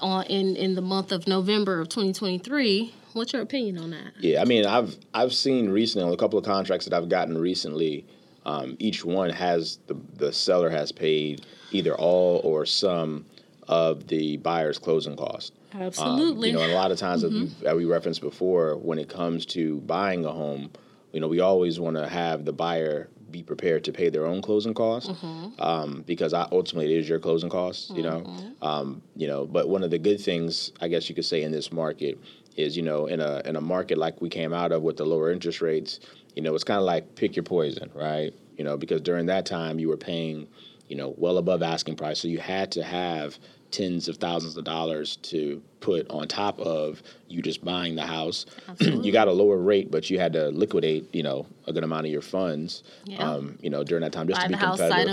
on in in the month of November of 2023, what's your opinion on that? Yeah, I mean, I've I've seen recently on a couple of contracts that I've gotten recently. Um, each one has the the seller has paid either all or some of the buyer's closing cost. Um, Absolutely. you know, and a lot of times, as, we, as we referenced before, when it comes to buying a home, you know, we always want to have the buyer be prepared to pay their own closing costs um, because I, ultimately it is your closing costs. You know, um, you know. But one of the good things I guess you could say in this market is you know in a in a market like we came out of with the lower interest rates, you know, it's kind of like pick your poison, right? You know, because during that time you were paying, you know, well above asking price, so you had to have tens of thousands of dollars to put on top of you just buying the house. you got a lower rate, but you had to liquidate, you know, a good amount of your funds, Yeah. um, you know, during that time just Buy to be the house competitive.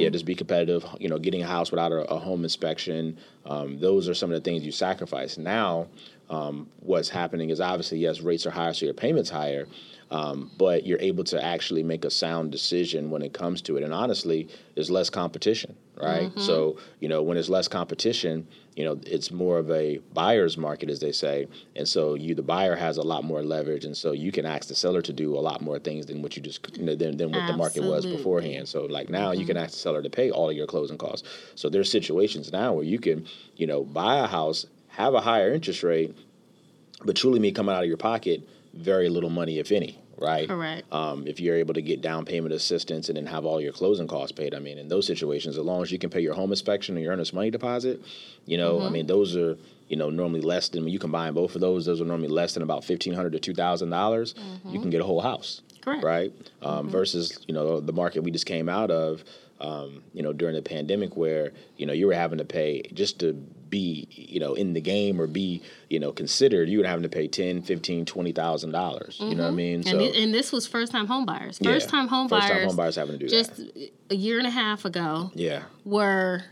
Yeah, just be competitive. You know, getting a house without a, a home inspection. Um, those are some of the things you sacrifice. Now, um, what's happening is obviously yes, rates are higher, so your payments higher. Um, but you're able to actually make a sound decision when it comes to it. And honestly, there's less competition, right? Mm-hmm. So, you know, when there's less competition, you know, it's more of a buyer's market, as they say. And so you, the buyer has a lot more leverage. And so you can ask the seller to do a lot more things than what you just, you know, than, than what the market was beforehand. So like now you can ask the seller to pay all of your closing costs. So there's situations now where you can, you know, buy a house, have a higher interest rate, but truly me coming out of your pocket very little money, if any, right? Correct. Um, if you're able to get down payment assistance and then have all your closing costs paid, I mean, in those situations, as long as you can pay your home inspection and your earnest money deposit, you know, Mm-hmm. I mean, those are you know normally less than when you combine both of those. Those are normally less than about fifteen hundred to two thousand dollars. You can get a whole house, Mm-hmm. Correct. right? Um, Versus you know the market we just came out of. Um, you know, during the pandemic, where you know you were having to pay just to be, you know, in the game or be, you know, considered, you were having to pay ten, fifteen, twenty thousand dollars. You know what I mean? Mm-hmm. and, thi- and this was first time home buyers. Yeah. First time home First-time buyers. home buyers having to do just that. a year and a half ago Yeah, were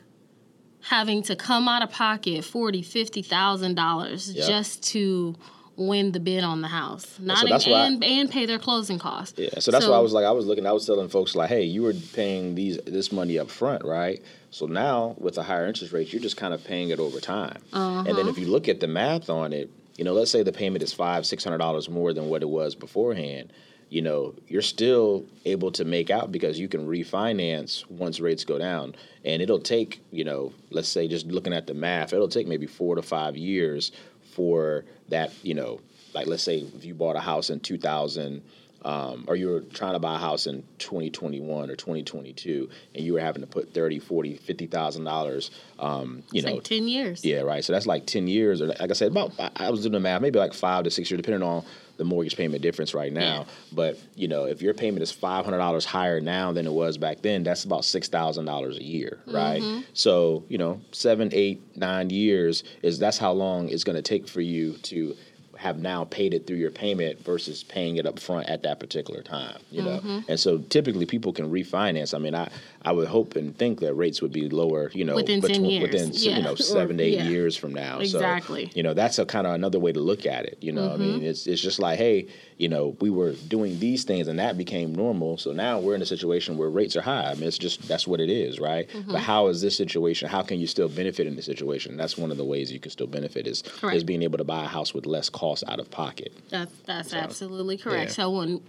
having to come out of pocket forty, fifty thousand dollars Yep. just to win the bid on the house, not that's why I- and, and pay their closing costs. yeah. So that's why I was like, I was looking, I was telling folks like, hey, you were paying these this money up front, right? So now with a higher interest rate, you're just kind of paying it over time. And then uh-huh. if you look at the math on it, you know, let's say the payment is five, six hundred dollars more than what it was beforehand. You know, you're still able to make out because you can refinance once rates go down. And it'll take, you know, let's say just looking at the math, it'll take maybe four to five years for that, you know, like let's say if you bought a house in 2000 um, or you were trying to buy a house in 2021 or 2022 and you were having to put 30 40 50000 dollars um, you It's know like ten years. yeah right so that's like 10 years or like i said about I- i was doing the math maybe like five to six years depending on the mortgage payment difference right now. But you know if your payment is $500 higher now than it was back then that's about $6000 a year right? Mm-hmm. so you know seven eight nine years is that's how long it's going to take for you to have now paid it through your payment versus paying it up front at that particular time you know? Mm-hmm. and so typically people can refinance. I mean i i would hope and think that rates would be lower you know Within 10 years. within Yeah. you know seven to eight yeah. years from now Exactly. so you know that's a kind of another way to look at it you know i mean it's it's just like hey you know we were doing these things and that became normal so now we're in a situation where rates are high i mean it's just that's what it is right but how is this situation how can you still benefit in the situation that's one of the ways you can still benefit is Correct. is being able to buy a house with less cost out of pocket That's that's absolutely correct. yeah. Mm-hmm.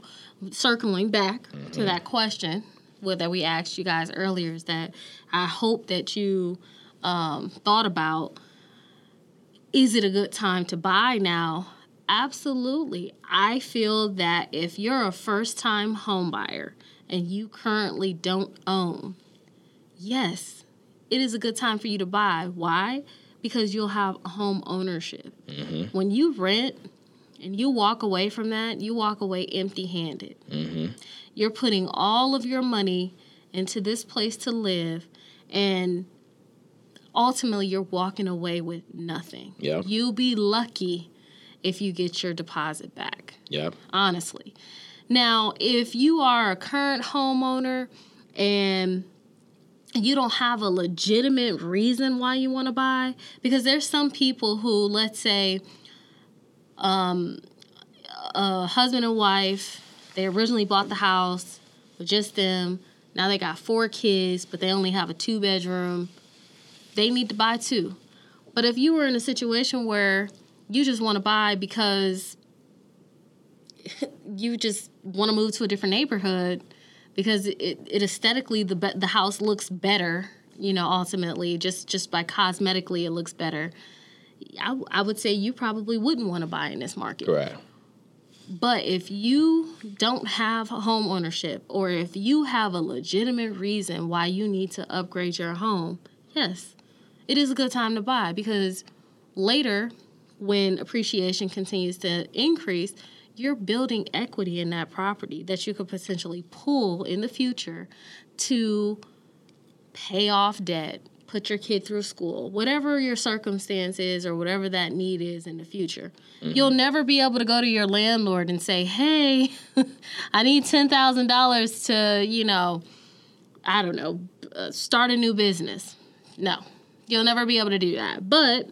So when circling back to that question well, that we asked you guys earlier is that I hope that you um, thought about is it a good time to buy now? Absolutely. I feel that if you're a first time home buyer and you currently don't own, yes, it is a good time for you to buy. Why? Because you'll have home ownership. When you rent and you walk away from that, you walk away empty handed. You're putting all of your money into this place to live, and ultimately, you're walking away with nothing. Yeah. You'll be lucky if you get your deposit back yeah honestly. Now, if you are a current homeowner and you don't have a legitimate reason why you want to buy, because there's some people who, let's say, um, a husband and wife, they originally bought the house with just them. Now they got four kids, but they only have a two bedroom. They need to buy two. But if you were in a situation where you just want to buy because you just want to move to a different neighborhood because it, it aesthetically the the house looks better you know ultimately just just by cosmetically it looks better I, I would say you probably wouldn't want to buy in this market correct But if you don't have home ownership or if you have a legitimate reason why you need to upgrade your home, yes, it is a good time to buy because later when appreciation continues to increase, you're building equity in that property that you could potentially pull in the future to pay off debt, put your kid through school, whatever your circumstance is or whatever that need is in the future. Mm-hmm. You'll never be able to go to your landlord and say, "Hey, I need $10,000 to, you know, I don't know, uh, start a new business." No. You'll never be able to do that. But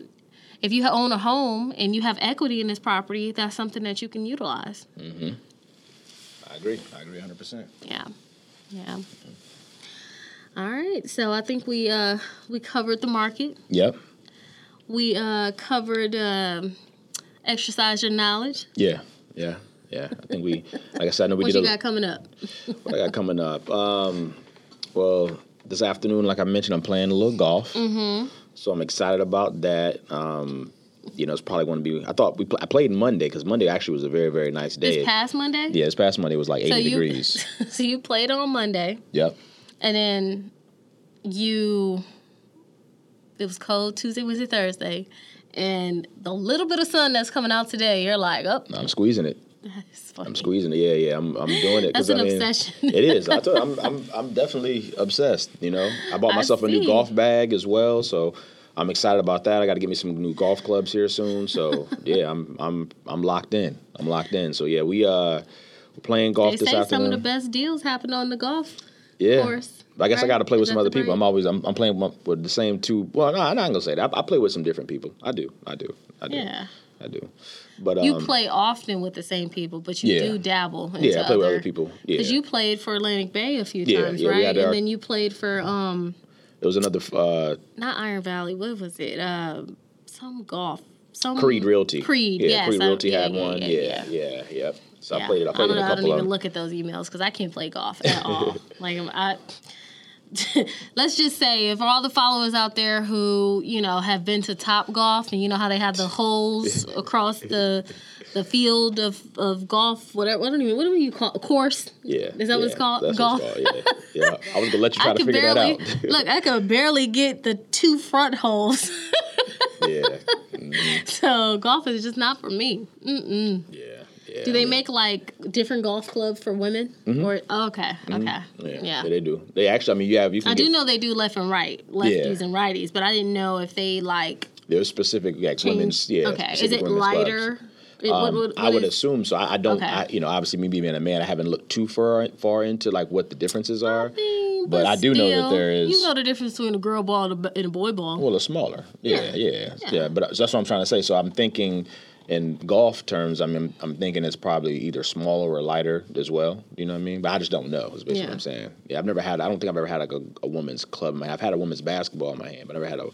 if you own a home and you have equity in this property, that's something that you can utilize. Mm-hmm. I agree. I agree 100%. Yeah. Yeah. All right. So I think we uh we covered the market. Yep. We uh covered uh, exercise your knowledge. Yeah. Yeah. Yeah. I think we like I said I know we what did What you a, got coming up? what I got coming up. Um well, this afternoon like I mentioned I'm playing a little golf. Mm-hmm. So I'm excited about that. Um, you know, it's probably going to be. I thought we pl- I played Monday because Monday actually was a very very nice day. This past Monday. Yeah, this past Monday was like 80 so you, degrees. so you played on Monday. Yep. And then you. It was cold Tuesday, Wednesday, Thursday, and the little bit of sun that's coming out today, you're like, oh. I'm squeezing it. I'm squeezing it. Yeah, yeah. I'm, I'm doing it. That's an I mean, obsession. it is. I told, I'm, I'm, I'm definitely obsessed. You know, I bought myself a new golf bag as well, so I'm excited about that. I got to get me some new golf clubs here soon. So yeah, I'm, I'm, I'm locked in. I'm locked in. So yeah, we uh, we're playing golf They this say afternoon. some of the best deals happen on the golf yeah. course. I guess I got to play with some other people. I'm always I'm, I'm playing with, with the same two. Well, no, I'm not gonna say that. I, I play with some different people. I do. I do. I do. Yeah. I do. But um, You play often with the same people, but you yeah. do dabble. Yeah, I play with other other people. Yeah. Because you played for Atlantic Bay a few Yeah, times, yeah, right? had And our- then you played for um It was another uh, not Iron Valley. What was it? Uh, some golf. Some Creed Realty. Creed. Yeah, yes, Creed Realty yeah, had yeah, one. Yeah. Yeah, yeah. yeah, yep. So I Yeah. played it. I played don't, in a I don't even them. look at those emails because I can't play golf at all. like I'm- I. Let's just say, if all the followers out there who you know have been to Top Golf and you know how they have the holes across the the field of, of golf, whatever. What do you what do you call a course? Yeah. Is that what it's called? Golf? It's called. Yeah. yeah. I was gonna let you try I to figure barely that out. look. I could barely get the two front holes. yeah. Mm-hmm. so golf is just not for me. Mm-mm. Yeah. Yeah. Do I they mean, make like different golf clubs for women? Mm-hmm. Or oh, okay, mm-hmm. okay, Yeah, yeah. yeah. they do. They actually. I mean, you have. You can I get, do know they do left and right, lefties Yeah. and righties, but I didn't know if they like There's specific like change. women's. Yeah. okay, is it clubs. lighter? It- what- Um, what- I would is- assume so. I, I don't. Okay. I, you know, obviously, me being a man, I haven't looked too far far into like what the differences are. I mean, but I do know that there is- You know the difference between a girl ball and a, boy ball. Well, it's smaller. Yeah, yeah, yeah. Yeah. But uh, that's what I'm trying to say. So I'm thinking, in golf terms, I mean, I'm thinking it's probably either smaller or lighter as well. You know what I mean? But I just don't know. Is basically Yeah. what I'm saying. Yeah, I've never had. I don't think I've ever had like a, a women's club. in my- I've had a women's basketball in my hand, but I never had a,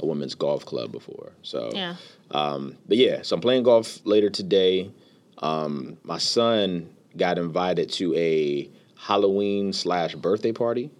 a women's golf club before. So yeah. um, but yeah, so I'm playing golf later today. Um, my son got invited to a Halloween slash birthday party.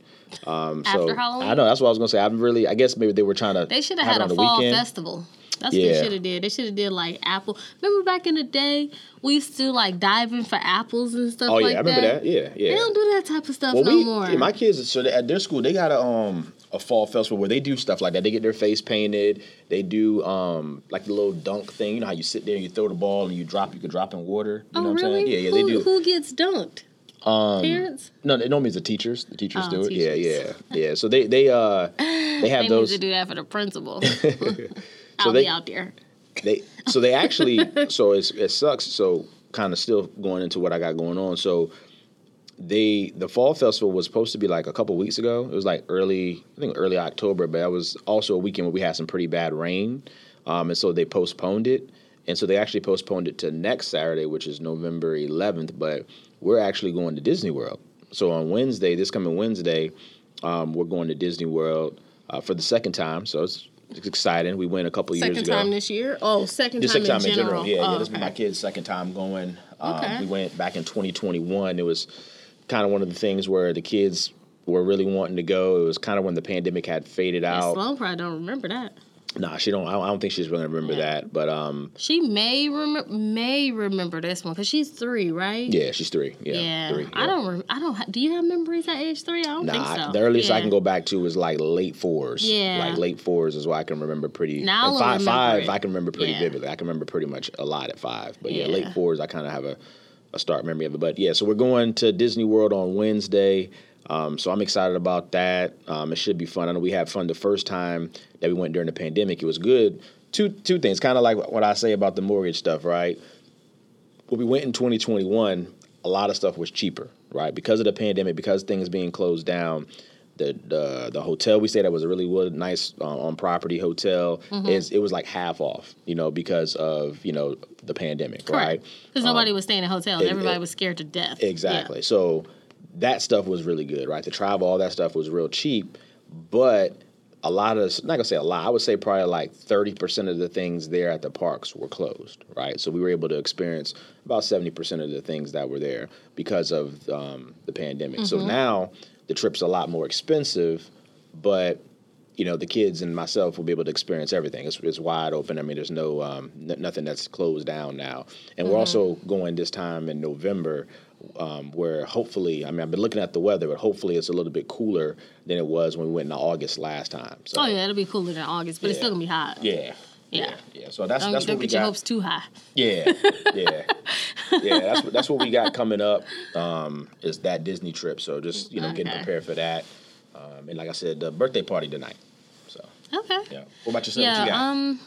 Um, so After Halloween? I know that's what I was gonna say. I'm really. I guess maybe they were trying to. They should have had a on the fall weekend. festival. That's what Yeah. they should have did. They should have did like apple. Remember back in the day, we used to like diving for apples and stuff Oh yeah, like I remember that. Yeah, yeah. They don't do that type of stuff well, no we, more. yeah, my kids, so they, at their school, they got a um a fall festival where they do stuff like that. They get their face painted. They do um like the little dunk thing. You know how you sit there, and you throw the ball, and you drop. You could drop in water. You oh know what really? I'm saying? Yeah, yeah, who, they do. Who gets dunked? Um, Parents? No, it normally it's the teachers. The teachers Oh, do it. Yeah, teachers. yeah, yeah. So they they uh they have They those. need to do that for the principal. so I'll they be out there. they so they actually so it's it sucks. So kind of still going into what I got going on. So they the fall festival was supposed to be like a couple weeks ago. It was like early I think early October, but that was also a weekend where we had some pretty bad rain, um, and so they postponed it. And so they actually postponed it to next Saturday, which is November 11th. But we're actually going to Disney World. So on Wednesday, this coming Wednesday, um, we're going to Disney World uh, for the second time. So it's, it's exciting. We went a couple years ago. Second time this year? Oh, second The time, second time in general. Yeah, oh, yeah. This is my kid's second time going. Um, Okay. We went back in 2021. It was kind of one of the things where the kids were really wanting to go. It was kind of when the pandemic had faded out. Sloan probably don't remember that. Nah, she don't. I don't, think she's really gonna remember Yeah. that. But um, She may remember may remember this one because she's three, right? yeah, she's three. Yeah, Yeah. three. I don't. Rem- I don't. Ha- do you have memories at age three? I don't Nah, think I- so. the earliest I can go back to is like late fours. Yeah. like late fours is what I can remember pretty. Now five, five it. I can remember pretty Yeah. vividly. I can remember pretty much a lot at five. But yeah, Yeah. late fours I kind of have a, a start memory of it. But yeah, so we're going to Disney World on Wednesday. Um, so I'm excited about that. Um, it should be fun. I know we had fun the first time that we went during the pandemic. It was good. Two two things, kind of like what I say about the mortgage stuff, right? when we went in 2021, a lot of stuff was cheaper, right? Because of the pandemic, because things being closed down, the the, the hotel we stayed at was a really nice uh, on property hotel. Mm-hmm. Is it was like half off, you know, because of you know the pandemic, right? Because nobody was staying in hotels. it- Everybody it- was scared to death. Exactly. So that stuff was really good, right? The travel, all that stuff was real cheap, but a lot of not gonna say a lot. I would say probably like thirty percent of the things there at the parks were closed, right? So we were able to experience about seventy percent of the things that were there because of um, the pandemic. So now the trip's a lot more expensive, but you know the kids and myself will be able to experience everything. It's, it's wide open. I mean, there's no um, n- nothing that's closed down now, and we're also going this time in November, um, where hopefully, I mean, I've been looking at the weather, but hopefully it's a little bit cooler than it was when we went in August last time. So, Oh yeah, it'll be cooler than August, but it's still gonna be hot. yeah, Yeah. yeah. So that's Don't, that's don't what we get your got. hopes too high. Yeah, yeah, yeah. That's that's what we got coming up. Um, is that Disney trip? So just you know, getting prepared for that. Um, and like I said, the birthday party tonight. So Okay. yeah. What about yourself? what Yeah. you got? Um.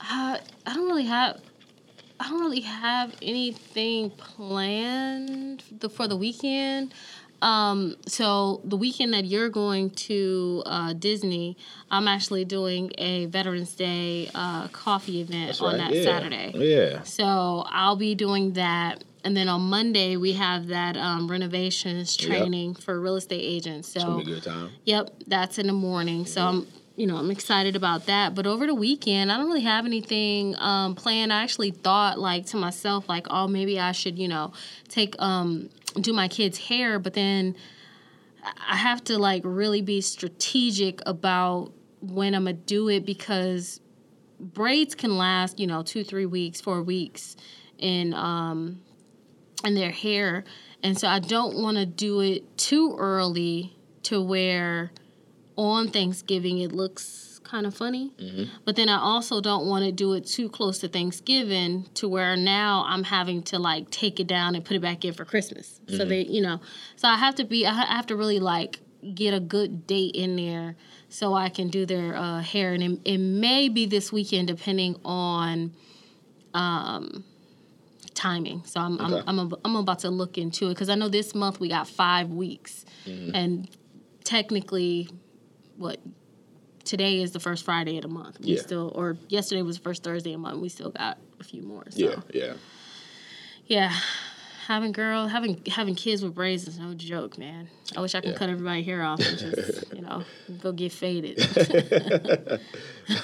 I I don't really have. I don't really have anything planned for the weekend. Um, so the weekend that you're going to uh, Disney, I'm actually doing a Veterans Day uh, coffee event That's on right. that yeah. Saturday. Yeah. So I'll be doing that. And then on Monday, we have that um, renovations Yep. training for real estate agents. So It's gonna be a good time. Yep, that's in the morning. So I'm, you know, I'm excited about that. But over the weekend, I don't really have anything um, planned. I actually thought, like, to myself, like, oh, maybe I should, you know, take, um, do my kids' hair. But then I have to, like, really be strategic about when I'm gonna do it because braids can last, you know, two, three weeks, four weeks in um in their hair. And so I don't want to do it too early to where on Thanksgiving it looks kind of funny. But then I also don't want to do it too close to Thanksgiving to where now I'm having to like take it down and put it back in for Christmas. So they, you know, so I have to be, I have to really like get a good date in there so I can do their uh, hair. And it, it may be this weekend depending on timing. So I'm Okay. I'm, I'm I'm about to look into it because I know this month we got five weeks, Mm-hmm. and technically, what today is the first Friday of the month. We Yeah. still or yesterday was the first Thursday of the month. We still got a few more. So. Yeah, yeah. yeah. Having girl, having having kids with braids is no joke, man. I wish I could Yeah. cut everybody hair off and just, you know, go get faded.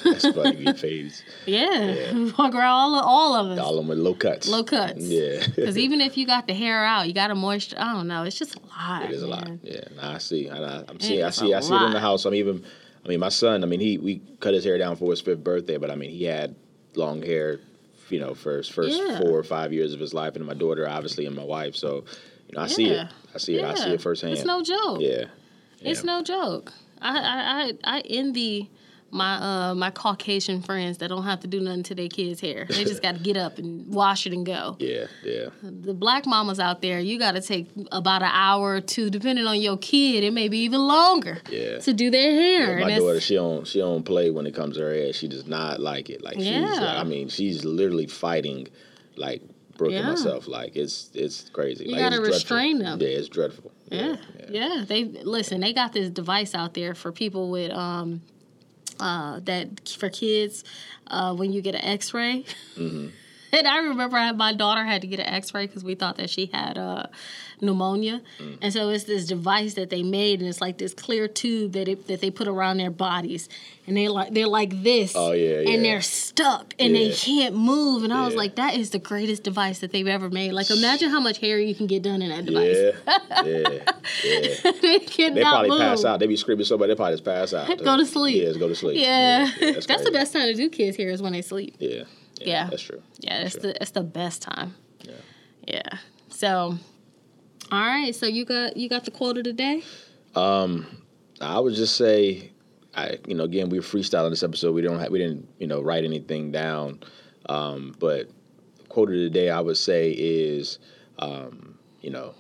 That's funny. Get fades. yeah, walk around all all of us. All of them with low cuts. Low cuts. Yeah. Because even if you got the hair out, you got a moisture. I don't know. It's just a lot. It is a lot. Yeah, nah, I see. I, I'm seeing. I see. I see it in the house. I'm even. I mean, my son. I mean, he we cut his hair down for his fifth birthday, but I mean, he had long hair, you know, his first Yeah. four or five years of his life, and my daughter, obviously, and my wife. So, you know, I see it. I see it. I see it firsthand. It's no joke. Yeah. It's no joke. I I I, I envy my uh my Caucasian friends that don't have to do nothing to their kids' hair. They just got to get up and wash it and go. Yeah. Yeah. The black mamas out there, you got to take about an hour or two, depending on your kid. It may be even longer Yeah. to do their hair. My and daughter, she don't she don't play when it comes to her hair. She does not like it. Like she's, Yeah. like, I mean, she's literally fighting, like Brooke and myself. Like it's it's crazy. You like, gotta it's dreadful. restrain them. Yeah, it's dreadful. Yeah, yeah. They listen. They got this device out there for people with um, uh, that for kids uh, when you get an X-ray. Mm-hmm. And I remember I, my daughter had to get an X-ray because we thought that she had uh, pneumonia, Mm. and so it's this device that they made, and it's like this clear tube that it, that they put around their bodies, and they like they're like this, Oh, yeah, yeah. and they're stuck, and they can't move, and I was like, that is the greatest device that they've ever made. Like, imagine how much hair you can get done in that device. Yeah, yeah, yeah. they cannot They probably move. pass out. They be screaming so much. They probably just pass out. Go to sleep. Yeah, go to sleep. Yeah, that's, that's, the best time to do kids' hair is when they sleep. Yeah, Yeah. that's true. Yeah, it's Sure. the it's the best time. Yeah. Yeah. So, all right. So you got you got the quote of the day. Um, I would just say, I you know again we were freestyling this episode. We don't have, we didn't you know write anything down, um, but quote of the day I would say is, um, you know,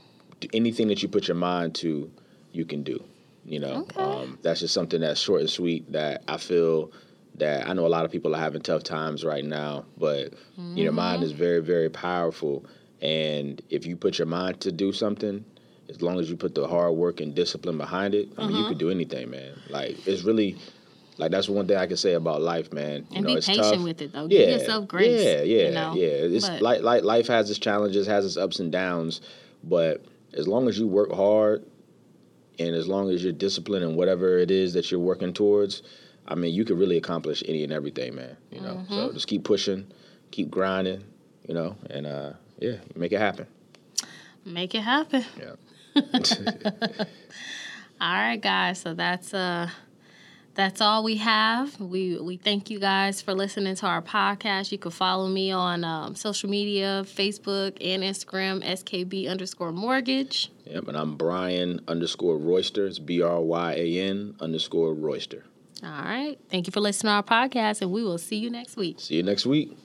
anything that you put your mind to, you can do. You know, Okay. um, that's just something that's short and sweet that I feel that I know a lot of people are having tough times right now, but your mind is mm-hmm. very very powerful, and if you put your mind to do something, as long as you put the hard work and discipline behind it, I mean, you could mm-hmm. do anything, man. Like it's really, like that's one thing I can say about life, man. You And know, be patient tough. with it, though. Give yourself grace, Yeah, yeah, you know? yeah. It's But- like like life has its challenges, has its ups and downs, but as long as you work hard, and as long as you're disciplined in whatever it is that you're working towards, I mean, you can really accomplish any and everything, man. You know, Mm-hmm. so just keep pushing, keep grinding, you know, and uh, yeah, make it happen. Make it happen. Yeah. All right, guys. So that's uh that's all we have. We we thank you guys for listening to our podcast. You can follow me on um, social media, Facebook and Instagram, SKB underscore mortgage. Yep, and I'm Bryan underscore Royster. It's B R Y A N underscore Royster. All right. Thank you for listening to our podcast, and we will see you next week. See you next week.